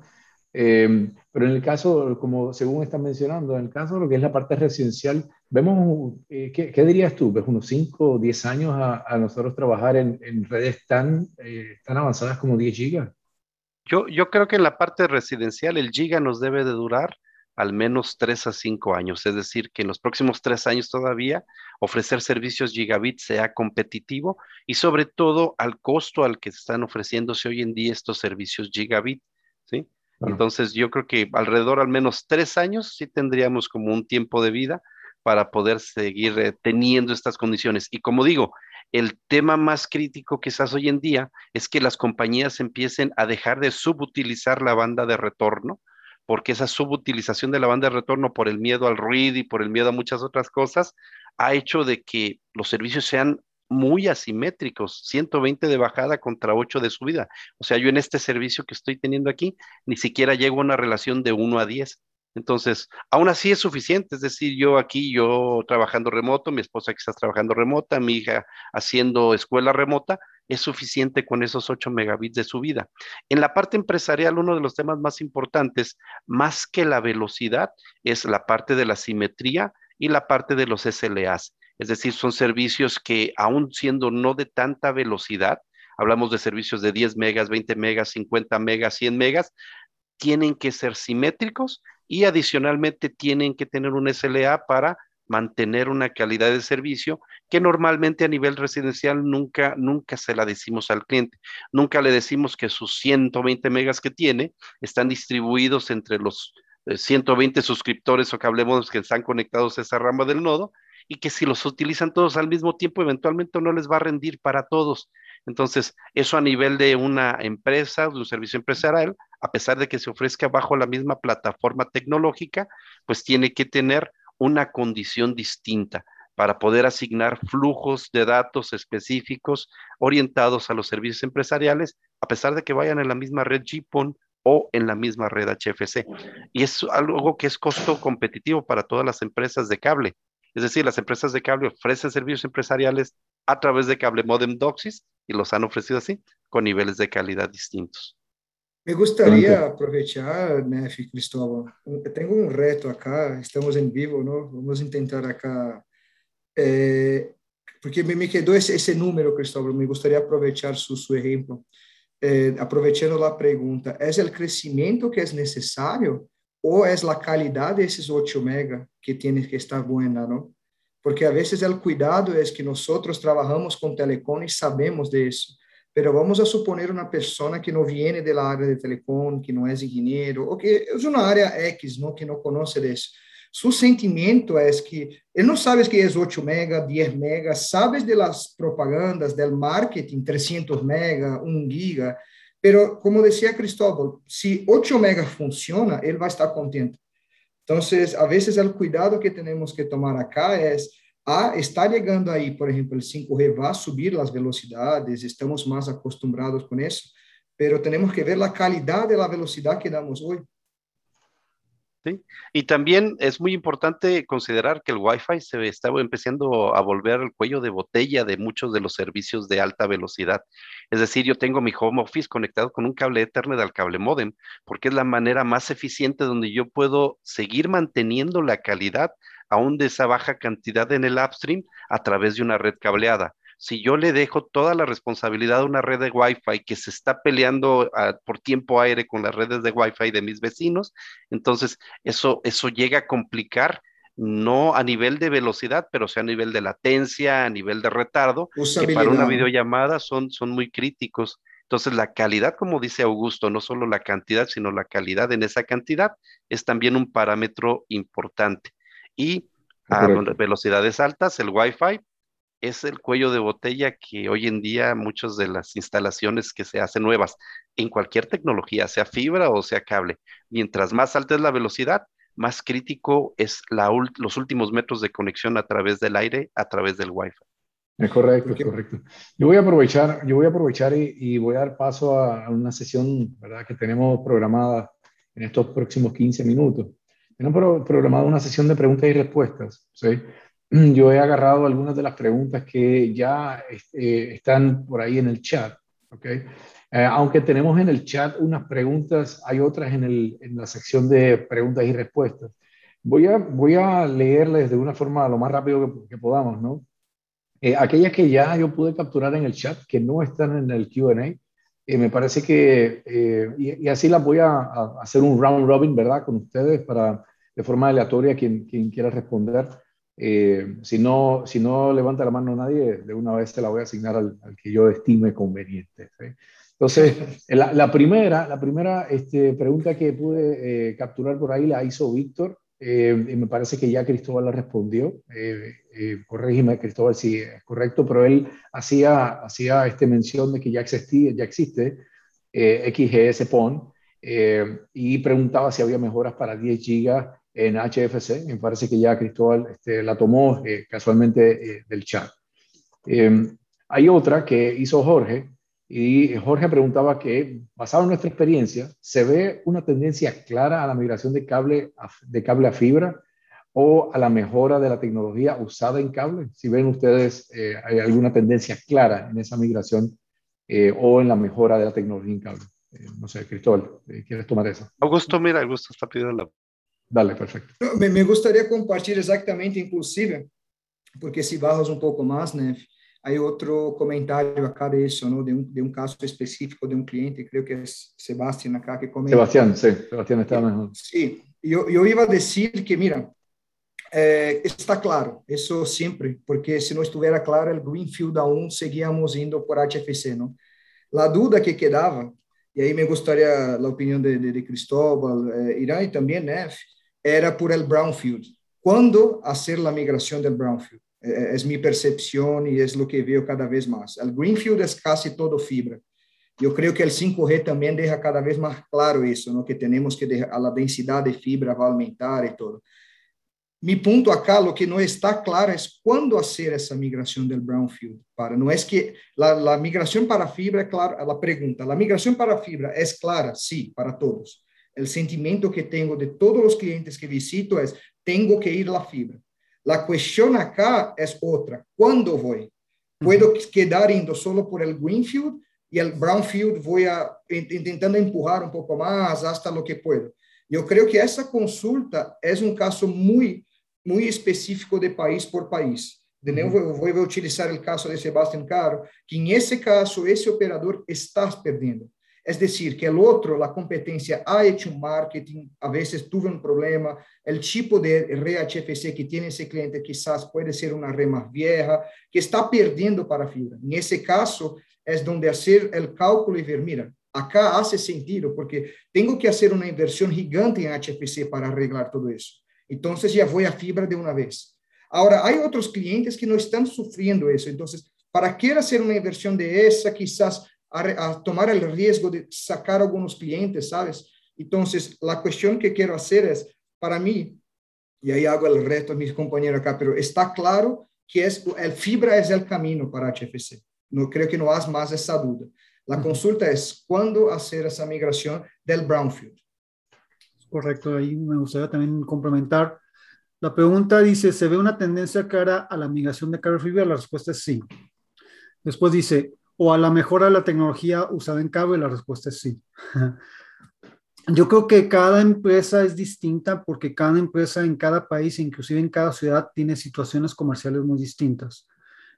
pero en el caso, como según están mencionando, en el caso de lo que es la parte residencial, vemos, eh, ¿qué, dirías tú? ¿Ves unos 5 o 10 años a, nosotros trabajar en, redes tan, eh, tan avanzadas como 10 gigas? Yo, yo creo que en la parte residencial el giga nos debe de durar al menos 3 a 5 años, es decir, que en los próximos 3 años todavía ofrecer servicios gigabit sea competitivo y sobre todo al costo al que están ofreciéndose hoy en día estos servicios gigabit, ¿sí? Entonces yo creo que alrededor al menos 3 años sí tendríamos como un tiempo de vida para poder seguir eh, teniendo estas condiciones. Y como digo, el tema más crítico quizás hoy en día es que las compañías empiecen a dejar de subutilizar la banda de retorno, porque esa subutilización de la banda de retorno por el miedo al ruido y por el miedo a muchas otras cosas ha hecho de que los servicios sean muy asimétricos, 120 de bajada contra 8 de subida. O sea, yo en este servicio que estoy teniendo aquí, ni siquiera llego a una relación de 1 a 10. Entonces, aún así es suficiente, es decir, yo aquí, yo trabajando remoto, mi esposa está trabajando remota, mi hija haciendo escuela remota, es suficiente con esos 8 megabits de subida. En la parte empresarial, uno de los temas más importantes, más que la velocidad, es la parte de la simetría y la parte de los SLAs. Es decir, son servicios que aún siendo no de tanta velocidad, hablamos de servicios de 10 megas, 20 megas, 50 megas, 100 megas, tienen que ser simétricos y adicionalmente tienen que tener un SLA para mantener una calidad de servicio que normalmente a nivel residencial nunca, nunca se la decimos al cliente. Nunca le decimos que sus 120 megas que tiene están distribuidos entre los 120 eh, suscriptores o cablemodos que están conectados a esa rama del nodo y que si los utilizan todos al mismo tiempo, eventualmente no les va a rendir para todos. Entonces, eso a nivel de una empresa, de un servicio empresarial, a pesar de que se ofrezca bajo la misma plataforma tecnológica, pues tiene que tener una condición distinta para poder asignar flujos de datos específicos orientados a los servicios empresariales, a pesar de que vayan en la misma red GPON o en la misma red HFC. Y es algo que es costo competitivo para todas las empresas de cable. Es decir, las empresas de cable ofrecen servicios empresariales a través de cable modem DOCSIS y los han ofrecido así, con niveles de calidad distintos. Me gustaría aprovechar, Nef Cristóbal. Tengo un reto acá, estamos en vivo, ¿no? Vamos a intentar acá. Eh, porque me, quedó ese, ese, número, Cristóbal, me gustaría aprovechar su, su ejemplo. Eh, aprovechando la pregunta, ¿es el crecimiento que es necesario o es la calidad de esos 8 megas que tiene que estar buena, ¿no? Porque a veces el cuidado es que nosotros trabajamos con telecom y sabemos de eso, pero vamos a suponer una persona que no viene de la área de telecom, que no es ingeniero, o que es una área X, ¿no? Que no conoce de eso. Su sentimiento es que no sabe que es 8 megas, 10 megas, sabes de las propagandas, del marketing, 300 megas, 1 giga, pero, como decía Cristóbal, si 8 megas funciona, él va a estar contento. Entonces, a veces el cuidado que tenemos que tomar acá es, a está llegando ahí, por ejemplo, el 5G va a subir las velocidades, estamos más acostumbrados con eso, pero tenemos que ver la calidad de la velocidad que damos hoy. Y también es muy importante considerar que el Wi-Fi se está empezando a volver el cuello de botella de muchos de los servicios de alta velocidad. Es decir, yo tengo mi home office conectado con un cable Ethernet al cable modem, porque es la manera más eficiente donde yo puedo seguir manteniendo la calidad aún de esa baja cantidad en el upstream a través de una red cableada si yo le dejo toda la responsabilidad a una red de Wi-Fi que se está peleando ah, por tiempo aire con las redes de Wi-Fi de mis vecinos, entonces eso, eso llega a complicar no a nivel de velocidad, pero sí a nivel de latencia, a nivel de retardo, que para una videollamada son, son muy críticos. Entonces, la calidad, como dice Augusto, no solo la cantidad, sino la calidad en esa cantidad, es también un parámetro importante. Y a velocidades altas, el Wi-Fi, es el cuello de botella que hoy en día muchas de las instalaciones que se hacen nuevas en cualquier tecnología, sea fibra o sea cable, mientras más alta es la velocidad, más crítico es la, los últimos metros de conexión a través del aire, a través del Wi-Fi. Es correcto, es correcto. Yo voy a aprovechar, yo voy a aprovechar y, voy a dar paso a, una sesión ¿verdad? que tenemos programada en estos próximos 15 minutos. Tenemos programada una sesión de preguntas y respuestas. ¿sí? yo he agarrado algunas de las preguntas que ya este, están por ahí en el chat. ¿okay? Eh, aunque tenemos en el chat unas preguntas, hay otras en, el, en, la sección de preguntas y respuestas. Voy a, voy a leerles de una forma lo más rápido que, podamos, ¿no? Eh, aquellas que ya yo pude capturar en el chat, que no están en el QA, eh, me parece que, y, y, así las voy a, hacer un round robin, ¿verdad? Con ustedes para, de forma aleatoria, quien, quien quiera responder. Eh, si, no, si no levanta la mano nadie, de una vez se la voy a asignar al, que yo estime conveniente. Entonces, la, primera, la primera este, pregunta que pude eh, capturar por ahí la hizo Víctor. Eh, y me parece que ya Cristóbal la respondió. corrígeme, Cristóbal, si es correcto, pero él hacía, hacía este mención de que ya, existía, ya existe XGS PON y preguntaba si había mejoras para 10 gigas en HFC. Me parece que ya Cristóbal este, la tomó eh, casualmente eh, del chat. Hay otra que hizo Jorge y Jorge preguntaba que, basado en nuestra experiencia, ¿se ve una tendencia clara a la migración de cable a, de cable a fibra o a la mejora de la tecnología usada en cable? Si ven ustedes, eh, ¿hay alguna tendencia clara en esa migración eh, o en la mejora de la tecnología en cable? Eh, no sé, Cristóbal, ¿quieres tomar eso? Augusto, mira, Augusto está pidiendo la... Dale, perfecto. Me, me gustaría compartir exactamente, inclusive, porque si bajas un poco más, Nef, hay otro comentario acá de ¿no? De un, de un, caso específico de un cliente, creo que es Sebastián acá que comenta. Sebastián, sí, Sebastián está mejor. Sí, yo, yo iba a decir que, mira, eh, está claro, eso siempre, porque si no estuviera claro, el Greenfield aún seguíamos indo por HFC, ¿no? La duda que quedaba, y ahí me gustaría la opinión de, de, de Cristóbal, eh, Irán y también Nef, era por el Brownfield. ¿Cuándo hacer la migración del Brownfield? Es mi percepción y es lo que veo cada vez más. El Greenfield es casi todo fibra. Yo creo que el 5G también deja cada vez más claro eso, ¿no? que tenemos que dejar, la densidad de fibra va a aumentar y todo. Mi punto acá, lo que no está claro es cuándo hacer esa migración del brownfield. Para, no es que la, la migración para fibra, claro, la pregunta, ¿la migración para fibra es clara? Sí, para todos. El sentimiento que tengo de todos los clientes que visito es, tengo que ir a la fibra. La cuestión acá es otra. ¿Cuándo voy? ¿Puedo quedar indo solo por el Greenfield y el Brownfield voy a intentando empujar un poco más hasta lo que puedo? Yo creo que esa consulta es un caso muy, muy específico de país por país. De nuevo, voy a utilizar el caso de Sebastián Caro, que en ese caso, ese operador está perdiendo. Es decir, que el otro, la competencia, ha hecho un marketing, a veces tuvo un problema, el tipo de red HFC que tiene ese cliente quizás puede ser una red más vieja, que está perdiendo para fibra. En ese caso, es donde hacer el cálculo y ver, mira, acá hace sentido porque tengo que hacer una inversión gigante en HFC para arreglar todo eso. Entonces ya voy a fibra de una vez. Ahora, hay otros clientes que no están sufriendo eso. Entonces, ¿para qué hacer una inversión de esa? Quizás a, a, tomar el riesgo de sacar algunos clientes, ¿sabes? Entonces, la cuestión que quiero hacer es, para mí, y ahí hago el reto a mis compañeros acá, pero está claro que es, el fibra es el camino para HFC. No creo que no has más esa duda. La consulta es, ¿cuándo hacer esa migración del brownfield? Correcto, ahí me gustaría también complementar. La pregunta dice, ¿se ve una tendencia cara a la migración de cable fibra? La respuesta es sí. Después dice, o a la mejora de la tecnología usada en cable? La respuesta es sí. Yo creo que cada empresa es distinta porque cada empresa en cada país, inclusive en cada ciudad, tiene situaciones comerciales muy distintas.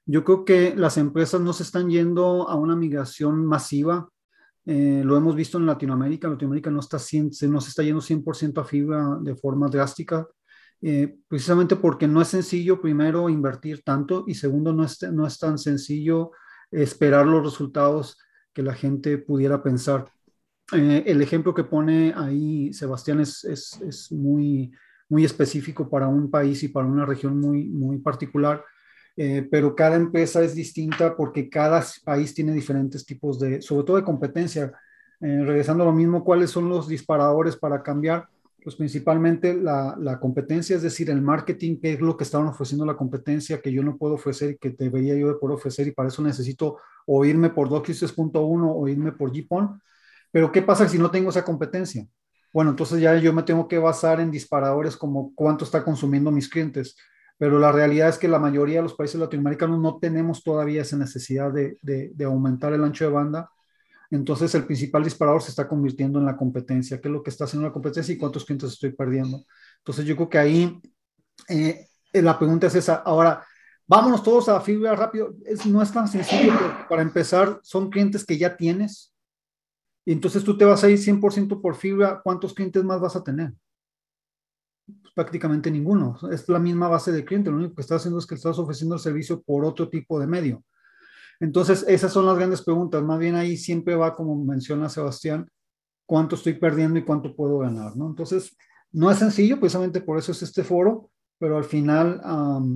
Yo creo que las empresas no se están yendo a una migración masiva. Eh, lo hemos visto en Latinoamérica. Latinoamérica no, está, no se está yendo 100% a fibra de forma drástica, eh, precisamente porque no es sencillo, primero, invertir tanto y segundo, no es, no es tan sencillo esperar los resultados que la gente pudiera pensar. Eh, el ejemplo que pone ahí Sebastián es, es, es, muy, muy específico para un país y para una región muy, muy particular, eh, pero cada empresa es distinta porque cada país tiene diferentes tipos de, sobre todo de competencia. Eh, regresando a lo mismo, ¿cuáles son los disparadores para cambiar? Pues principalmente la, la, competencia, es decir, el marketing, qué es lo que estaban ofreciendo la competencia que yo no puedo ofrecer y que debería yo de poder ofrecer y para eso necesito o irme por DocSys.1 o irme por GPON. Pero ¿qué pasa si no tengo esa competencia? Bueno, entonces ya yo me tengo que basar en disparadores como cuánto está consumiendo mis clientes. Pero la realidad es que la mayoría de los países latinoamericanos no tenemos todavía esa necesidad de, de aumentar el ancho de banda entonces el principal disparador se está convirtiendo en la competencia, qué es lo que está haciendo la competencia y cuántos clientes estoy perdiendo. Entonces yo creo que ahí eh, la pregunta es esa. Ahora, vámonos todos a fibra rápido. Es, no es tan sencillo, para empezar, son clientes que ya tienes. Y entonces tú te vas a ir 100% por fibra, ¿cuántos clientes más vas a tener? Pues prácticamente ninguno. Es la misma base de cliente. Lo único que estás haciendo es que estás ofreciendo el servicio por otro tipo de medio. Entonces, esas son las grandes preguntas. Más bien ahí siempre va, como menciona Sebastián, cuánto estoy perdiendo y cuánto puedo ganar, ¿no? Entonces, no es sencillo, precisamente por eso es este foro, pero al final,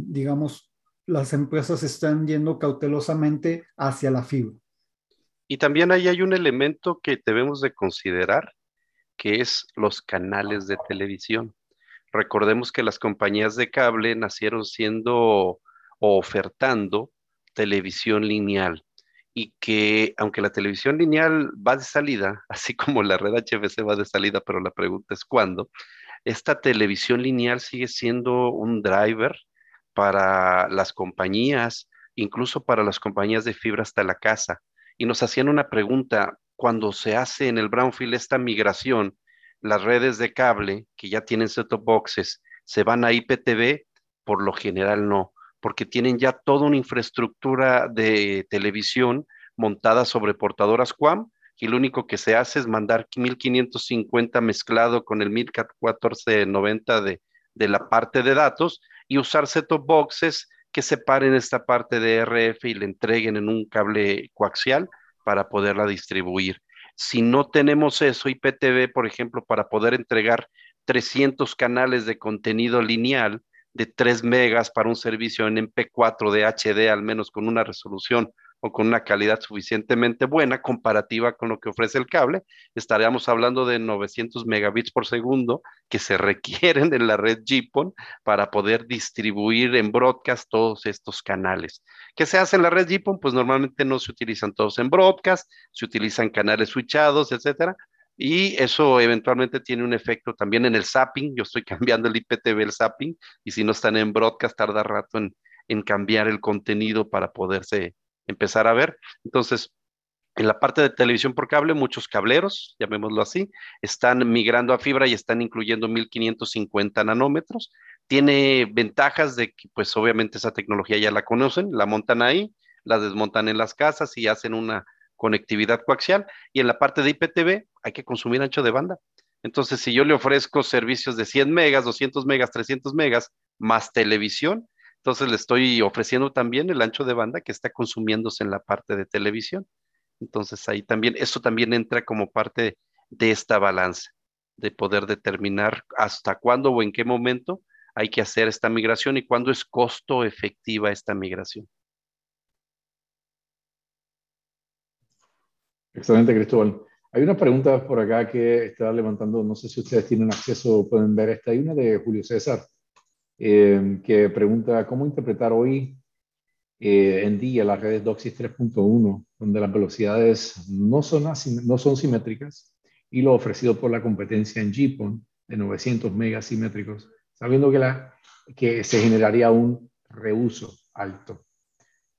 digamos, las empresas están yendo cautelosamente hacia la fibra. Y también ahí hay un elemento que debemos de considerar, que es los canales de televisión. Recordemos que las compañías de cable nacieron siendo o ofertando televisión lineal y que aunque la televisión lineal va de salida, así como la red HFC va de salida, pero la pregunta es cuándo, esta televisión lineal sigue siendo un driver para las compañías, incluso para las compañías de fibra hasta la casa. Y nos hacían una pregunta, cuando se hace en el brownfield esta migración, las redes de cable que ya tienen set-top boxes, ¿se van a IPTV? Por lo general no porque tienen ya toda una infraestructura de televisión montada sobre portadoras QAM y lo único que se hace es mandar 1550 mezclado con el 1490 de, de la parte de datos y usar set-top boxes que separen esta parte de RF y le entreguen en un cable coaxial para poderla distribuir. Si no tenemos eso, IPTV, por ejemplo, para poder entregar 300 canales de contenido lineal, de 3 megas para un servicio en MP4 de HD, al menos con una resolución o con una calidad suficientemente buena comparativa con lo que ofrece el cable, estaríamos hablando de 900 megabits por segundo que se requieren en la red GPON para poder distribuir en broadcast todos estos canales. ¿Qué se hace en la red GPON? Pues normalmente no se utilizan todos en broadcast, se utilizan canales switchados, etcétera, y eso eventualmente tiene un efecto también en el zapping. Yo estoy cambiando el IPTV, el zapping, y si no están en broadcast, tarda rato en, en cambiar el contenido para poderse empezar a ver. Entonces, en la parte de televisión por cable, muchos cableros, llamémoslo así, están migrando a fibra y están incluyendo 1550 nanómetros. Tiene ventajas de que, pues obviamente esa tecnología ya la conocen, la montan ahí, la desmontan en las casas y hacen una conectividad coaxial. Y en la parte de IPTV hay que consumir ancho de banda. Entonces, si yo le ofrezco servicios de 100 megas, 200 megas, 300 megas, más televisión, entonces le estoy ofreciendo también el ancho de banda que está consumiéndose en la parte de televisión. Entonces, ahí también, eso también entra como parte de esta balanza, de poder determinar hasta cuándo o en qué momento hay que hacer esta migración y cuándo es costo efectiva esta migración. Excelente, Cristóbal. Hay una pregunta por acá que está levantando, no sé si ustedes tienen acceso, o pueden ver esta. Hay una de Julio César eh, que pregunta cómo interpretar hoy eh, en día las redes DOCSIS 3.1, donde las velocidades no son, no son simétricas y lo ofrecido por la competencia en GPON de 900 megas simétricos, sabiendo que, la, que se generaría un reuso alto.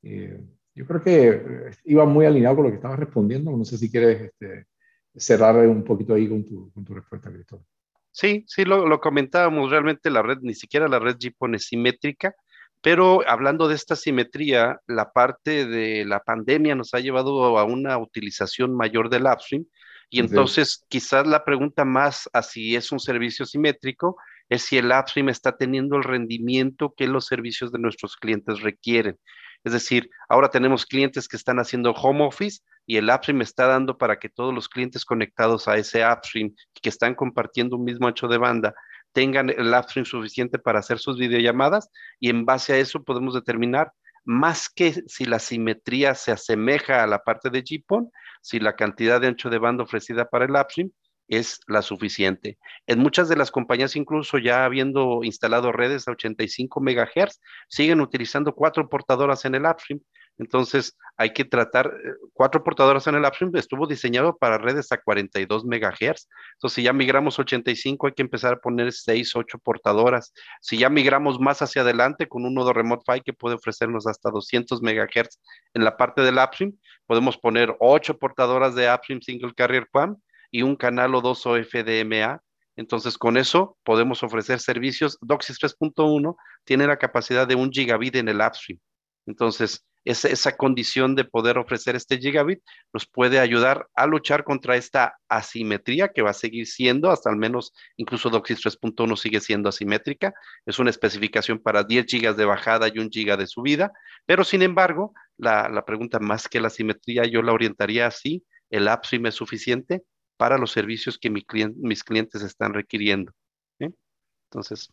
Eh, yo creo que eh, iba muy alineado con lo que estabas respondiendo. No sé si quieres este, cerrar un poquito ahí con tu, con tu respuesta, Cristóbal. Sí, sí, lo, lo, comentábamos. Realmente la red, ni siquiera la red GPON es simétrica, pero hablando de esta simetría, la parte de la pandemia nos ha llevado a una utilización mayor del upstream. Y entonces, quizás la pregunta más a si es un servicio simétrico es si el upstream está teniendo el rendimiento que los servicios de nuestros clientes requieren. Es decir, ahora tenemos clientes que están haciendo home office y el upstream está dando para que todos los clientes conectados a ese upstream que están compartiendo un mismo ancho de banda tengan el upstream suficiente para hacer sus videollamadas y en base a eso podemos determinar más que si la simetría se asemeja a la parte de GPON, si la cantidad de ancho de banda ofrecida para el upstream es la suficiente. En muchas de las compañías, incluso ya habiendo instalado redes a 85 MHz, siguen utilizando cuatro portadoras en el upstream. Entonces, hay que tratar, eh, cuatro portadoras en el upstream estuvo diseñado para redes a 42 MHz. Entonces, si ya migramos 85, hay que empezar a poner 6, 8 portadoras. Si ya migramos más hacia adelante con un nodo Remote PHY que puede ofrecernos hasta 200 MHz en la parte del upstream, podemos poner 8 portadoras de upstream Single Carrier QAM y un canal o dos OFDMA. Entonces, con eso podemos ofrecer servicios. DOCSIS 3.1 tiene la capacidad de un gigabit en el upstream. Entonces, esa, esa condición de poder ofrecer este gigabit nos puede ayudar a luchar contra esta asimetría que va a seguir siendo, hasta al menos incluso DOCSIS 3.1 sigue siendo asimétrica. Es una especificación para 10 gigas de bajada y un giga de subida, pero sin embargo, la, la pregunta más que la asimetría yo la orientaría así, el upstream es suficiente, para los servicios que mis clientes están requiriendo. Entonces,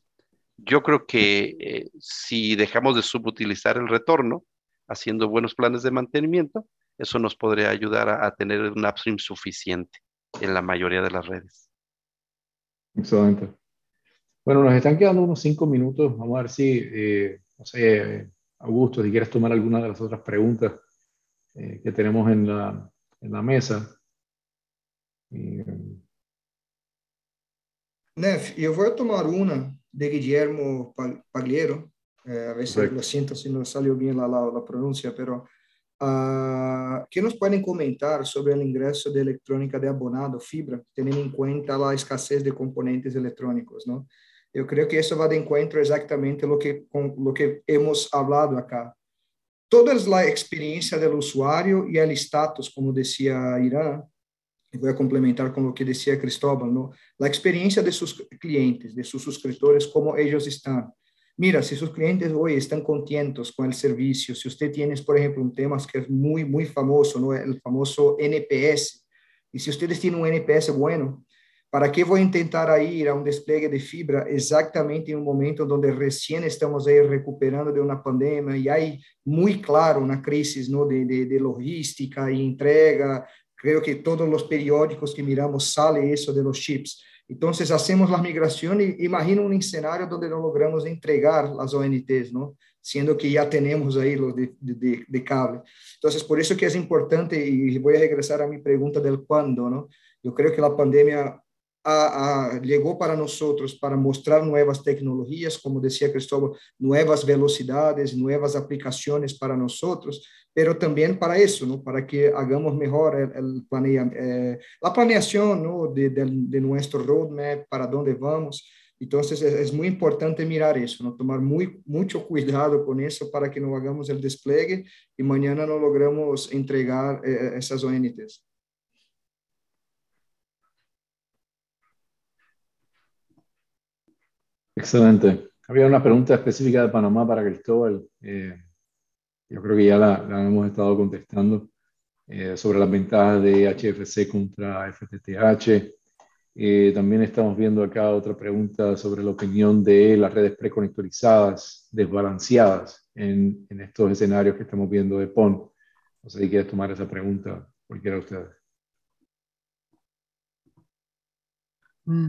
yo creo que eh, si dejamos de subutilizar el retorno, haciendo buenos planes de mantenimiento, eso nos podría ayudar a, tener un upstream suficiente en la mayoría de las redes. Excelente. Bueno, nos están quedando unos cinco minutos. Vamos a ver si, eh, no sé, Augusto, si quieres tomar alguna de las otras preguntas eh, que tenemos en la, en la mesa. Nef, eu vou tomar uma de Guillermo Pagliero, eh, a ver si lo siento si no salió bien la, la, la pronuncia, pero uh, ¿qué nos pueden comentar sobre el ingreso de electrónica de abonado, fibra, teniendo en cuenta la escasez de componentes electrónicos, ¿no? Yo creo que eso va de encuentro exactamente lo que, con lo que hemos hablado acá. Toda la experiencia del usuario y el estatus, como decía Irán, y voy a complementar con lo que decía Cristóbal, ¿no? la experiencia de sus clientes, de sus suscriptores, cómo ellos están. Mira, si sus clientes hoy están contentos con el servicio, si usted tiene, por ejemplo, un tema que es muy, muy famoso, ¿no? el famoso NPS, y si ustedes tienen un NPS bueno, ¿para qué voy a intentar ir a un despliegue de fibra exactamente en un momento donde recién estamos ahí recuperando de una pandemia y hay muy claro una crisis ¿no? de, de, de logística y entrega, Creo que todos los periódicos que miramos sale eso de los chips. Entonces hacemos la migración y imagina un escenario donde no logramos entregar las ONTs, ¿no? Siendo que ya tenemos ahí los de, de, de, cable. Entonces, por eso que es importante, y voy a regresar a mi pregunta del cuándo, ¿no? Yo creo que la pandemia a, a, llegó para nosotros para mostrar nuevas tecnologías, como decía Cristóbal, nuevas velocidades, nuevas aplicaciones para nosotros, pero también para eso, ¿no? para que hagamos mejor el, el planea, eh, la planeación ¿no? de, de, de, nuestro roadmap, para dónde vamos. Entonces es, es, muy importante mirar eso, ¿no? tomar muy, mucho cuidado con eso para que no hagamos el despliegue y mañana no logramos entregar eh, esas ONTs. Excelente. Había una pregunta específica de Panamá para Cristóbal. Eh, yo creo que ya la, la hemos estado contestando eh, sobre las ventajas de HFC contra FTTH. Eh, también estamos viendo acá otra pregunta sobre la opinión de las redes preconectorizadas desbalanceadas en, en estos escenarios que estamos viendo de PON. No sé si quieres tomar esa pregunta, cualquiera de ustedes.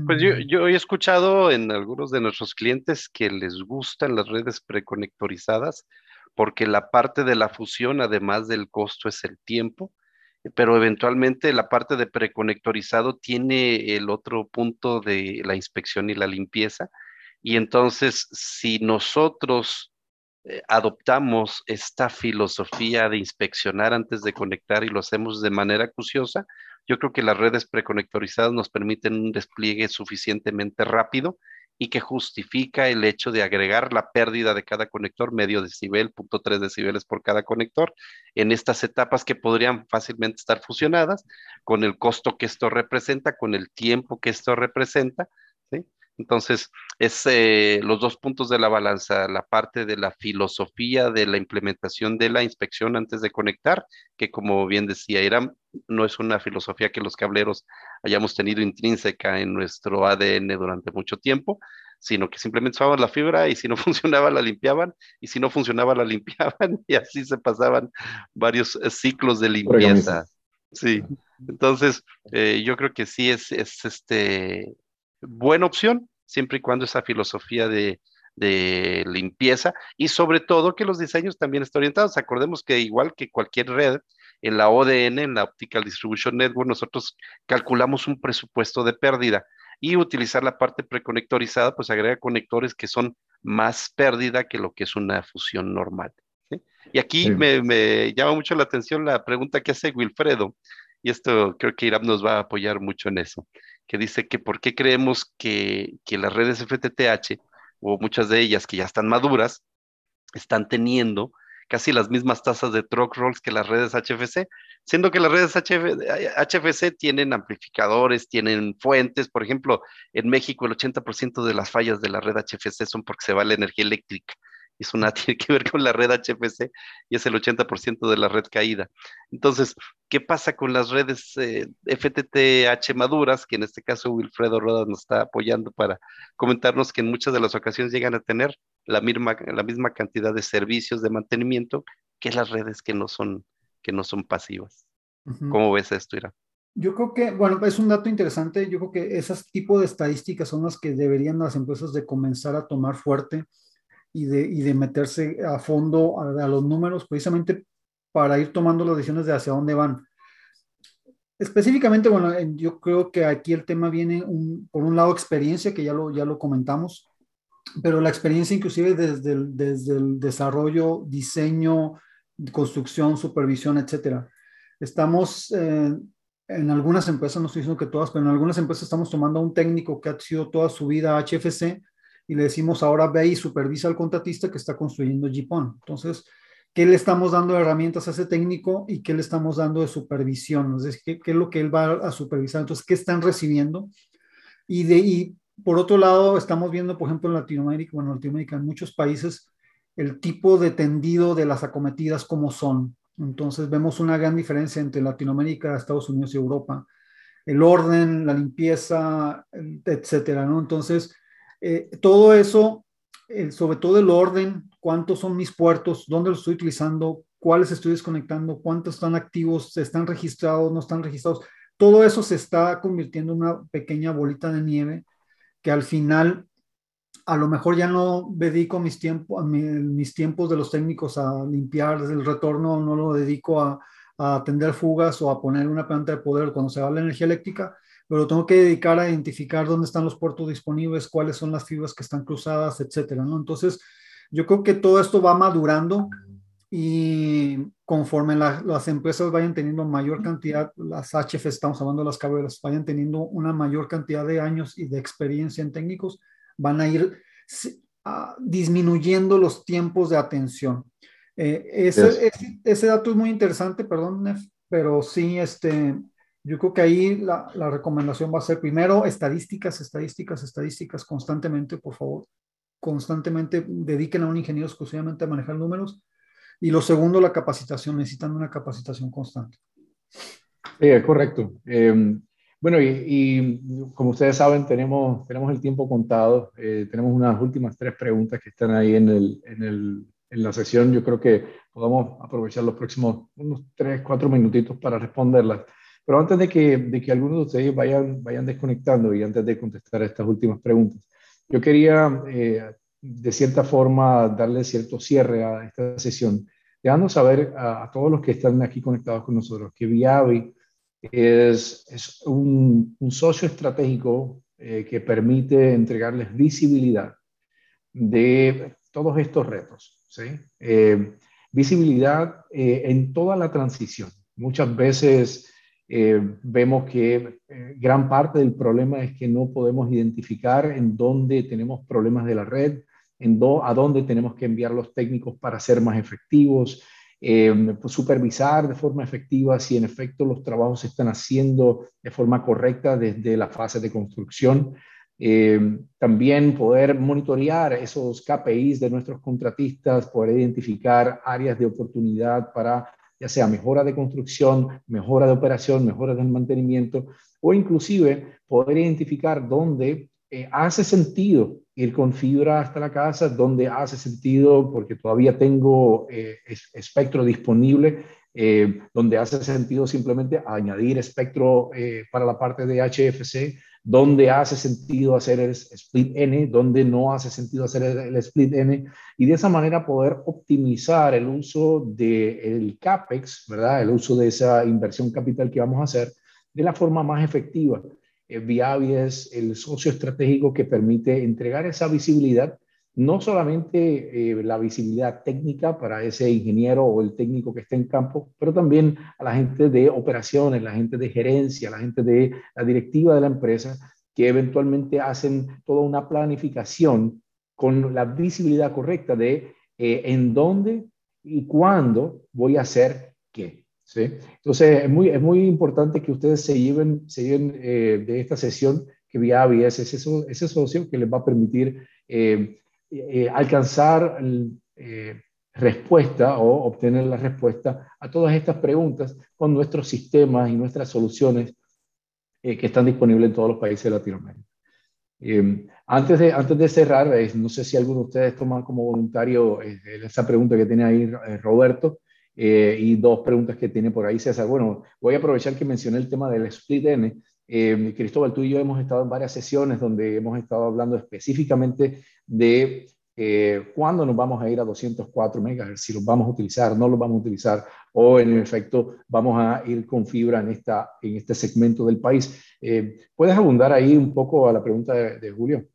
Pues yo, yo, he escuchado en algunos de nuestros clientes que les gustan las redes preconectorizadas porque la parte de la fusión, además del costo, es el tiempo, pero eventualmente la parte de preconectorizado tiene el otro punto de la inspección y la limpieza. Y entonces, si nosotros eh, adoptamos esta filosofía de inspeccionar antes de conectar y lo hacemos de manera acuciosa, yo creo que las redes preconectorizadas nos permiten un despliegue suficientemente rápido y que justifica el hecho de agregar la pérdida de cada conector, medio decibel, punto tres decibeles por cada conector, en estas etapas que podrían fácilmente estar fusionadas, con el costo que esto representa, con el tiempo que esto representa, entonces, es eh, los dos puntos de la balanza, la parte de la filosofía de la implementación de la inspección antes de conectar, que como bien decía Iram, no es una filosofía que los cableros hayamos tenido intrínseca en nuestro ADN durante mucho tiempo, sino que simplemente usaban la fibra y si no funcionaba la limpiaban y si no funcionaba la limpiaban y así se pasaban varios eh, ciclos de limpieza. Sí, entonces eh, yo creo que sí es, es este buena opción, siempre y cuando esa filosofía de, de limpieza y sobre todo que los diseños también estén orientados. Acordemos que igual que cualquier red, en la ODN, en la Optical Distribution Network, nosotros calculamos un presupuesto de pérdida y utilizar la parte preconectorizada, pues agrega conectores que son más pérdida que lo que es una fusión normal. Y aquí sí. me, me, llama mucho la atención la pregunta que hace Wilfredo, y esto creo que Irán nos va a apoyar mucho en eso que dice que por qué creemos que, que las redes FTTH, o muchas de ellas que ya están maduras, están teniendo casi las mismas tasas de truck rolls que las redes HFC, siendo que las redes HF, HFC tienen amplificadores, tienen fuentes, por ejemplo, en México el 80% de las fallas de la red HFC son porque se va la energía eléctrica eso nada tiene que ver con la red HFC y es el 80% de la red caída. Entonces, ¿qué pasa con las redes eh, FTTH maduras? Que en este caso Wilfredo Rodas nos está apoyando para comentarnos que en muchas de las ocasiones llegan a tener la misma, la misma cantidad de servicios de mantenimiento que las redes que no son, que no son pasivas. Uh -huh. ¿Cómo ves esto, Ira? Yo creo que, bueno, es un dato interesante. Yo creo que esos tipos de estadísticas son las que deberían las empresas de comenzar a tomar fuerte y de, y de meterse a fondo a, a, los números precisamente para ir tomando las decisiones de hacia dónde van. Específicamente, bueno, yo creo que aquí el tema viene un, por un lado experiencia, que ya lo, ya lo comentamos, pero la experiencia inclusive desde el, desde el desarrollo, diseño, construcción, supervisión, etcétera. Estamos eh, en algunas empresas, no estoy diciendo que todas, pero en algunas empresas estamos tomando a un técnico que ha sido toda su vida HFC y le decimos ahora ve y supervisa al contratista que está construyendo JPON. Entonces, ¿qué le estamos dando de herramientas a ese técnico y qué le estamos dando de supervisión? Es decir, ¿qué, qué es lo que él va a supervisar? Entonces, ¿qué están recibiendo? Y, de, y por otro lado, estamos viendo, por ejemplo, en Latinoamérica, bueno, en Latinoamérica, en muchos países, el tipo de tendido de las acometidas como son. Entonces, vemos una gran diferencia entre Latinoamérica, Estados Unidos y Europa. El orden, la limpieza, etcétera, ¿no? Entonces, eh, todo eso, sobre todo el orden, cuántos son mis puertos, dónde los estoy utilizando, cuáles estoy desconectando, cuántos están activos, están registrados, no están registrados. Todo eso se está convirtiendo en una pequeña bolita de nieve que al final a lo mejor ya no dedico mis, tiempos mis tiempos de los técnicos a limpiar el retorno, no lo dedico a, a atender fugas o a poner una planta de poder cuando se va la energía eléctrica, pero tengo que dedicar a identificar dónde están los puertos disponibles, cuáles son las fibras que están cruzadas, etcétera, ¿no? Entonces, yo creo que todo esto va madurando y conforme las empresas vayan teniendo mayor cantidad, las HF, estamos hablando de las carreras, vayan teniendo una mayor cantidad de años y de experiencia en técnicos, van a ir disminuyendo los tiempos de atención. Eh, ese, ese, ese, dato es muy interesante, perdón, Nef, pero sí, este, yo creo que ahí la, la, recomendación va a ser primero estadísticas, estadísticas, estadísticas constantemente, por favor. Constantemente dediquen a un ingeniero exclusivamente a manejar números. Y lo segundo, la capacitación. Necesitan una capacitación constante. Sí, es correcto. Eh, bueno, y, y, como ustedes saben, tenemos, tenemos el tiempo contado. Eh, tenemos unas últimas tres preguntas que están ahí en, el, en, el, en la sesión. Yo creo que podamos aprovechar los próximos unos tres, cuatro minutitos para responderlas. Pero antes de que, de que algunos de ustedes vayan, vayan desconectando y antes de contestar estas últimas preguntas, yo quería, eh, de cierta forma, darle cierto cierre a esta sesión, dejando saber a, a, todos los que están aquí conectados con nosotros que Viavi es, es un, un, socio estratégico eh, que permite entregarles visibilidad de todos estos retos. ¿sí? Eh, visibilidad eh, en toda la transición. Muchas veces eh, vemos que eh, gran parte del problema es que no podemos identificar en dónde tenemos problemas de la red, en a dónde tenemos que enviar los técnicos para ser más efectivos, eh, supervisar de forma efectiva si en efecto los trabajos se están haciendo de forma correcta desde la fase de construcción. Eh, también poder monitorear esos KPIs de nuestros contratistas, poder identificar áreas de oportunidad para ya sea mejora de construcción, mejora de operación, mejora del mantenimiento, o inclusive poder identificar dónde eh, hace sentido ir con fibra hasta la casa, dónde hace sentido, porque todavía tengo eh, espectro disponible, eh, donde hace sentido simplemente añadir espectro eh, para la parte de HFC, donde hace sentido hacer el split N, donde no hace sentido hacer el, el split N, y de esa manera poder optimizar el uso del de CAPEX, ¿verdad? El uso de esa inversión capital que vamos a hacer de la forma más efectiva. Eh, Viavi es el socio estratégico que permite entregar esa visibilidad, no solamente eh, la visibilidad técnica para ese ingeniero o el técnico que está en campo, pero también a la gente de operaciones, la gente de gerencia, la gente de la directiva de la empresa, que eventualmente hacen toda una planificación con la visibilidad correcta de eh, en dónde y cuándo voy a hacer qué. ¿sí? Entonces, es muy, es muy importante que ustedes se lleven, se lleven eh, de esta sesión que Viavi es ese, ese socio que les va a permitir eh, eh, alcanzar eh, respuesta o obtener la respuesta a todas estas preguntas con nuestros sistemas y nuestras soluciones eh, que están disponibles en todos los países de Latinoamérica. antes, de, antes de cerrar, no sé si alguno de ustedes toma como voluntario esa pregunta que tiene ahí Roberto. Eh, y dos preguntas que tiene por ahí César. Bueno, voy a aprovechar que mencioné el tema del split N. Eh, Cristóbal, tú y yo hemos estado en varias sesiones donde hemos estado hablando específicamente de eh, cuándo nos vamos a ir a 204 MHz, si los vamos a utilizar, no los vamos a utilizar, o en efecto vamos a ir con fibra en, esta, en este segmento del país. Eh, ¿Puedes abundar ahí un poco a la pregunta de, Julio?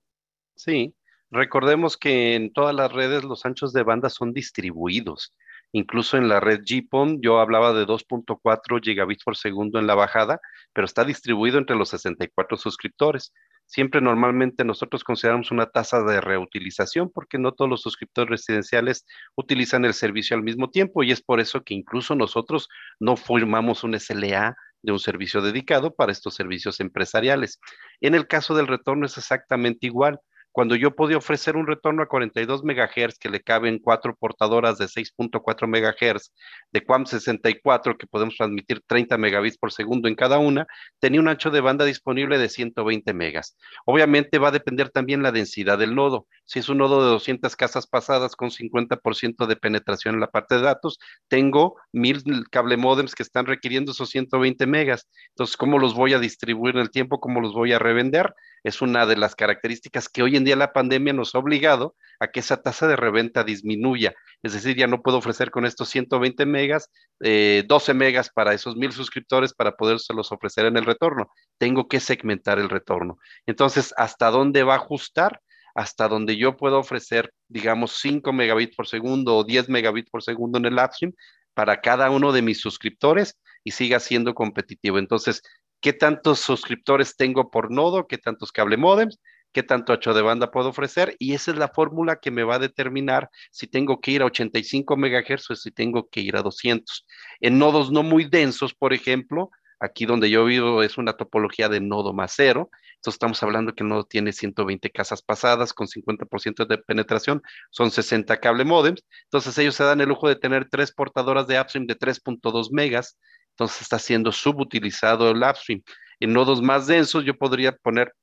Sí, recordemos que en todas las redes los anchos de banda son distribuidos. Incluso en la red GPON yo hablaba de 2.4 gigabits por segundo en la bajada, pero está distribuido entre los 64 suscriptores siempre normalmente nosotros consideramos una tasa de reutilización porque no todos los suscriptores residenciales utilizan el servicio al mismo tiempo y es por eso que incluso nosotros no formamos un SLA de un servicio dedicado para estos servicios empresariales. En el caso del retorno es exactamente igual. Cuando yo podía ofrecer un retorno a 42 MHz que le caben cuatro portadoras de 6.4 MHz de QAM 64 que podemos transmitir 30 megabits por segundo en cada una, tenía un ancho de banda disponible de 120 megas. Obviamente va a depender también la densidad del nodo. Si es un nodo de 200 casas pasadas con 50% de penetración en la parte de datos, tengo mil cable modems que están requiriendo esos 120 megas. Entonces, ¿cómo los voy a distribuir en el tiempo? ¿Cómo los voy a revender? Es una de las características que hoy en día la pandemia nos ha obligado a que esa tasa de reventa disminuya. Es decir, ya no puedo ofrecer con estos 120 megas, 12 eh, megas para esos mil suscriptores para podérselos ofrecer en el retorno. Tengo que segmentar el retorno. Entonces, ¿hasta dónde va a ajustar? Hasta donde yo puedo ofrecer, digamos, 5 megabits por segundo o 10 megabits por segundo en el upstream para cada uno de mis suscriptores y siga siendo competitivo. Entonces, ¿qué tantos suscriptores tengo por nodo? ¿Qué tantos cable modems? qué tanto ancho de banda puedo ofrecer y esa es la fórmula que me va a determinar si tengo que ir a 85 MHz o si tengo que ir a 200. En nodos no muy densos, por ejemplo, aquí donde yo vivo es una topología de nodo más cero, entonces estamos hablando que nodo tiene 120 casas pasadas con 50% de penetración, son 60 cable modems, entonces ellos se dan el lujo de tener tres portadoras de upstream de 3.2 megas, entonces está siendo subutilizado el upstream. En nodos más densos yo podría poner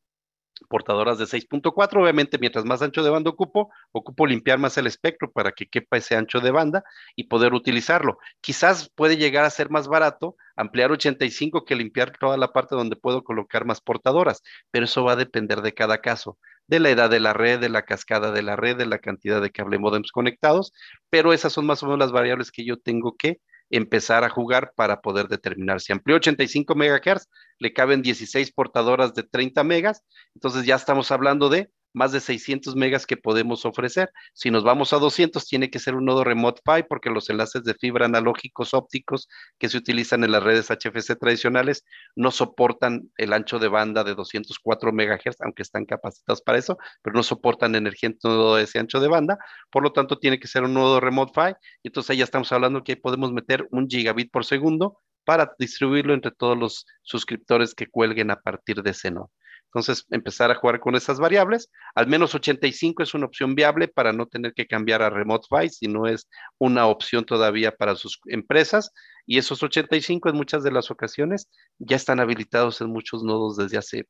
portadoras de 6.4. Obviamente, mientras más ancho de banda ocupo, ocupo limpiar más el espectro para que quepa ese ancho de banda y poder utilizarlo. Quizás puede llegar a ser más barato ampliar 85 que limpiar toda la parte donde puedo colocar más portadoras, pero eso va a depender de cada caso, de la edad de la red, de la cascada de la red, de la cantidad de cable modems conectados, pero esas son más o menos las variables que yo tengo que empezar a jugar para poder determinar. Si amplió 85 MHz, le caben 16 portadoras de 30 megas, entonces ya estamos hablando de más de 600 megas que podemos ofrecer. Si nos vamos a 200, tiene que ser un nodo Remote PHY porque los enlaces de fibra analógicos ópticos que se utilizan en las redes HFC tradicionales no soportan el ancho de banda de 204 megahertz, aunque están capacitados para eso, pero no soportan energía en todo ese ancho de banda. Por lo tanto, tiene que ser un nodo Remote PHY. Entonces ahí ya estamos hablando que podemos meter un gigabit por segundo para distribuirlo entre todos los suscriptores que cuelguen a partir de ese nodo. Entonces, empezar a jugar con esas variables. Al menos 85 es una opción viable para no tener que cambiar a Remote PHY, si no es una opción todavía para sus empresas. Y esos 85 en muchas de las ocasiones ya están habilitados en muchos nodos desde hace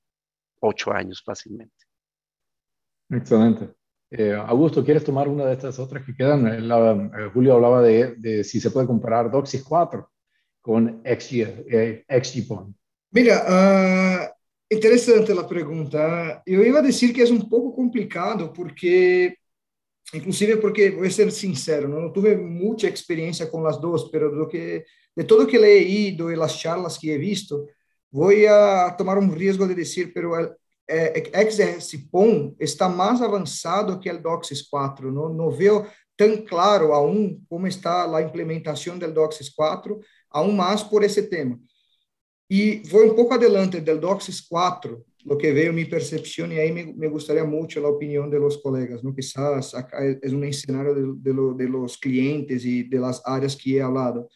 ocho años fácilmente. Excelente. Eh, Augusto, ¿quieres tomar una de estas otras que quedan? Eh, eh, Julio hablaba de, si se puede comparar DOCSIS 4 con XG, XGPON. Mira, uh, Interessante a pergunta. Eu ia dizer que é um pouco complicado, porque, inclusive, porque, vou ser sincero, não tive muita experiência com as duas, mas do que, de todo que ido e as charlas que he visto, vou a tomar um risco de dizer, pero el XRCPON está mais avançado que o DOCSIS 4. Não, não vejo tão claro aún como está a implementação do DOCSIS 4, aún mais por esse tema. Y voy un poco adelante del DOCSIS 4, lo que veo mi percepción, y ahí me, me gustaría mucho la opinión de los colegas, ¿no? Quizás acá es un de, de, lo, de los clientes y de las áreas que he hablado,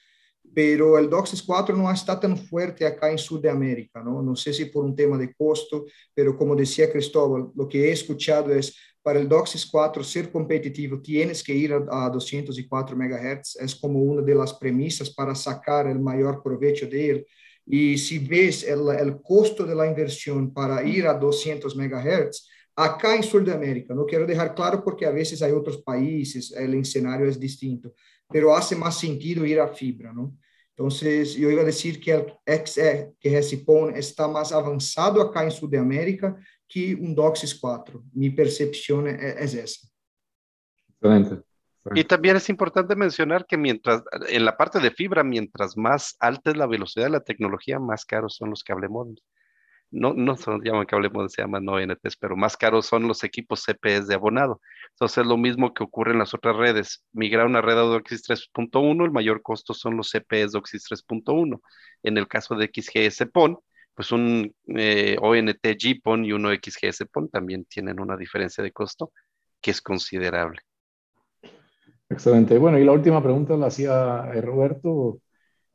pero el DOCSIS 4 no está tan fuerte acá en Sudamérica, ¿no? No sé si por un tema de costo, pero como decía Cristóbal, lo que he escuchado es, para el DOCSIS 4 ser competitivo, tienes que ir a, a 204 MHz, es como una de las premisas para sacar el mayor provecho de él, y si ves el, el costo de para ir a 200 MHz, acá en Sudamérica, no quiero dejar claro porque a veces hay otros países, el escenario es distinto, pero hace más sentido ir a fibra, ¿no? Entonces, yo iba a decir que el XE, que Recipon está más avanzado acá en Sudamérica que un DOCSIS 4. Mi percepción es, es esa. Excelente. Y también es importante mencionar que mientras, en la parte de fibra, mientras más alta es la velocidad de la tecnología, más caros son los cable No, no se llaman cable se llaman no NTs, pero más caros son los equipos CPS de abonado. Entonces es lo mismo que ocurre en las otras redes. Migrar una red a DOCSIS 3.1, el mayor costo son los CPS DOCSIS 3.1. En el caso de XGS PON, pues un eh, ONT GPON y uno XGS PON también tienen una diferencia de costo que es considerable. Excelente. Bueno, y la última pregunta la hacía eh, Roberto,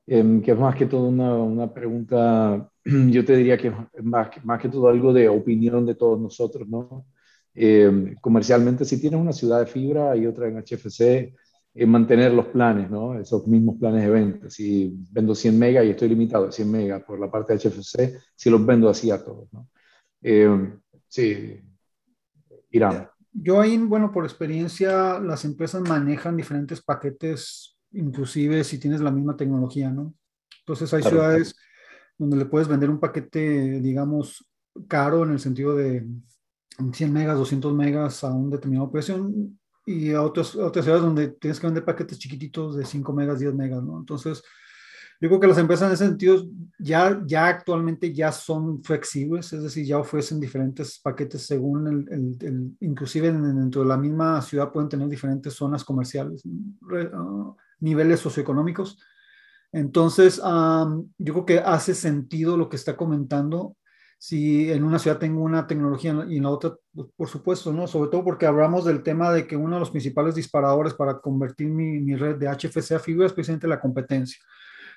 em, que es más que todo una, una, pregunta, yo te diría que más, más que todo algo de opinión de todos nosotros, ¿no? Em, comercialmente, si tienes una ciudad de fibra y otra en HFC, eh, mantener los planes, ¿no? Esos mismos planes de venta. Si vendo 100 megas y estoy limitado a 100 megas por la parte de HFC, si los vendo así a todos, ¿no? Em, sí, Irán yo ahí, bueno, por experiencia, las empresas manejan diferentes paquetes, inclusive si tienes la misma tecnología, ¿no? Entonces hay ciudades donde le puedes vender un paquete, digamos, caro en el sentido de 100 megas, 200 megas a un determinado precio y a otras, otras ciudades donde tienes que vender paquetes chiquititos de 5 megas, 10 megas, ¿no? Entonces, yo creo que las empresas en ese sentido ya, ya actualmente ya son flexibles, es decir, ya ofrecen diferentes paquetes según el, el, inclusive dentro de la misma ciudad pueden tener diferentes zonas comerciales, ah, niveles socioeconómicos. Entonces, yo creo que hace sentido lo que está comentando. Si en una ciudad tengo una tecnología y en la otra, pues, por supuesto, ¿no? Sobre todo porque hablamos del tema de que uno de los principales disparadores para convertir mi, mi red de HFC a fibra es precisamente la competencia.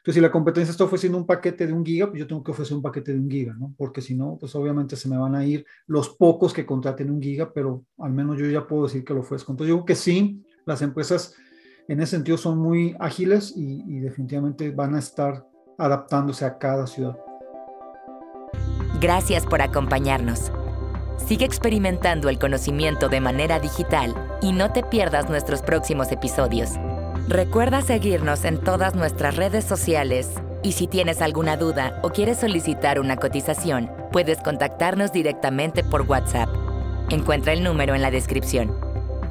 Entonces, si la competencia está ofreciendo un paquete de un giga, pues yo tengo que ofrecer un paquete de un giga, ¿no? Porque si no, pues obviamente se me van a ir los pocos que contraten un giga, pero al menos yo ya puedo decir que lo ofrezco. Entonces, yo creo que sí, las empresas en ese sentido son muy ágiles y, y definitivamente van a estar adaptándose a cada ciudad. Gracias por acompañarnos. Sigue experimentando el conocimiento de manera digital y no te pierdas nuestros próximos episodios. Recuerda seguirnos en todas nuestras redes sociales y si tienes alguna duda o quieres solicitar una cotización, puedes contactarnos directamente por WhatsApp. Encuentra el número en la descripción.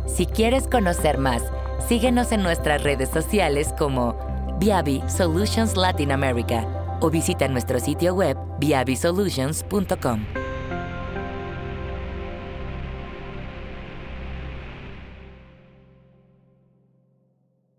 Si quieres conocer más, síguenos en nuestras redes sociales como Viavi Solutions Latin America o visita nuestro sitio web viavisolutions.com.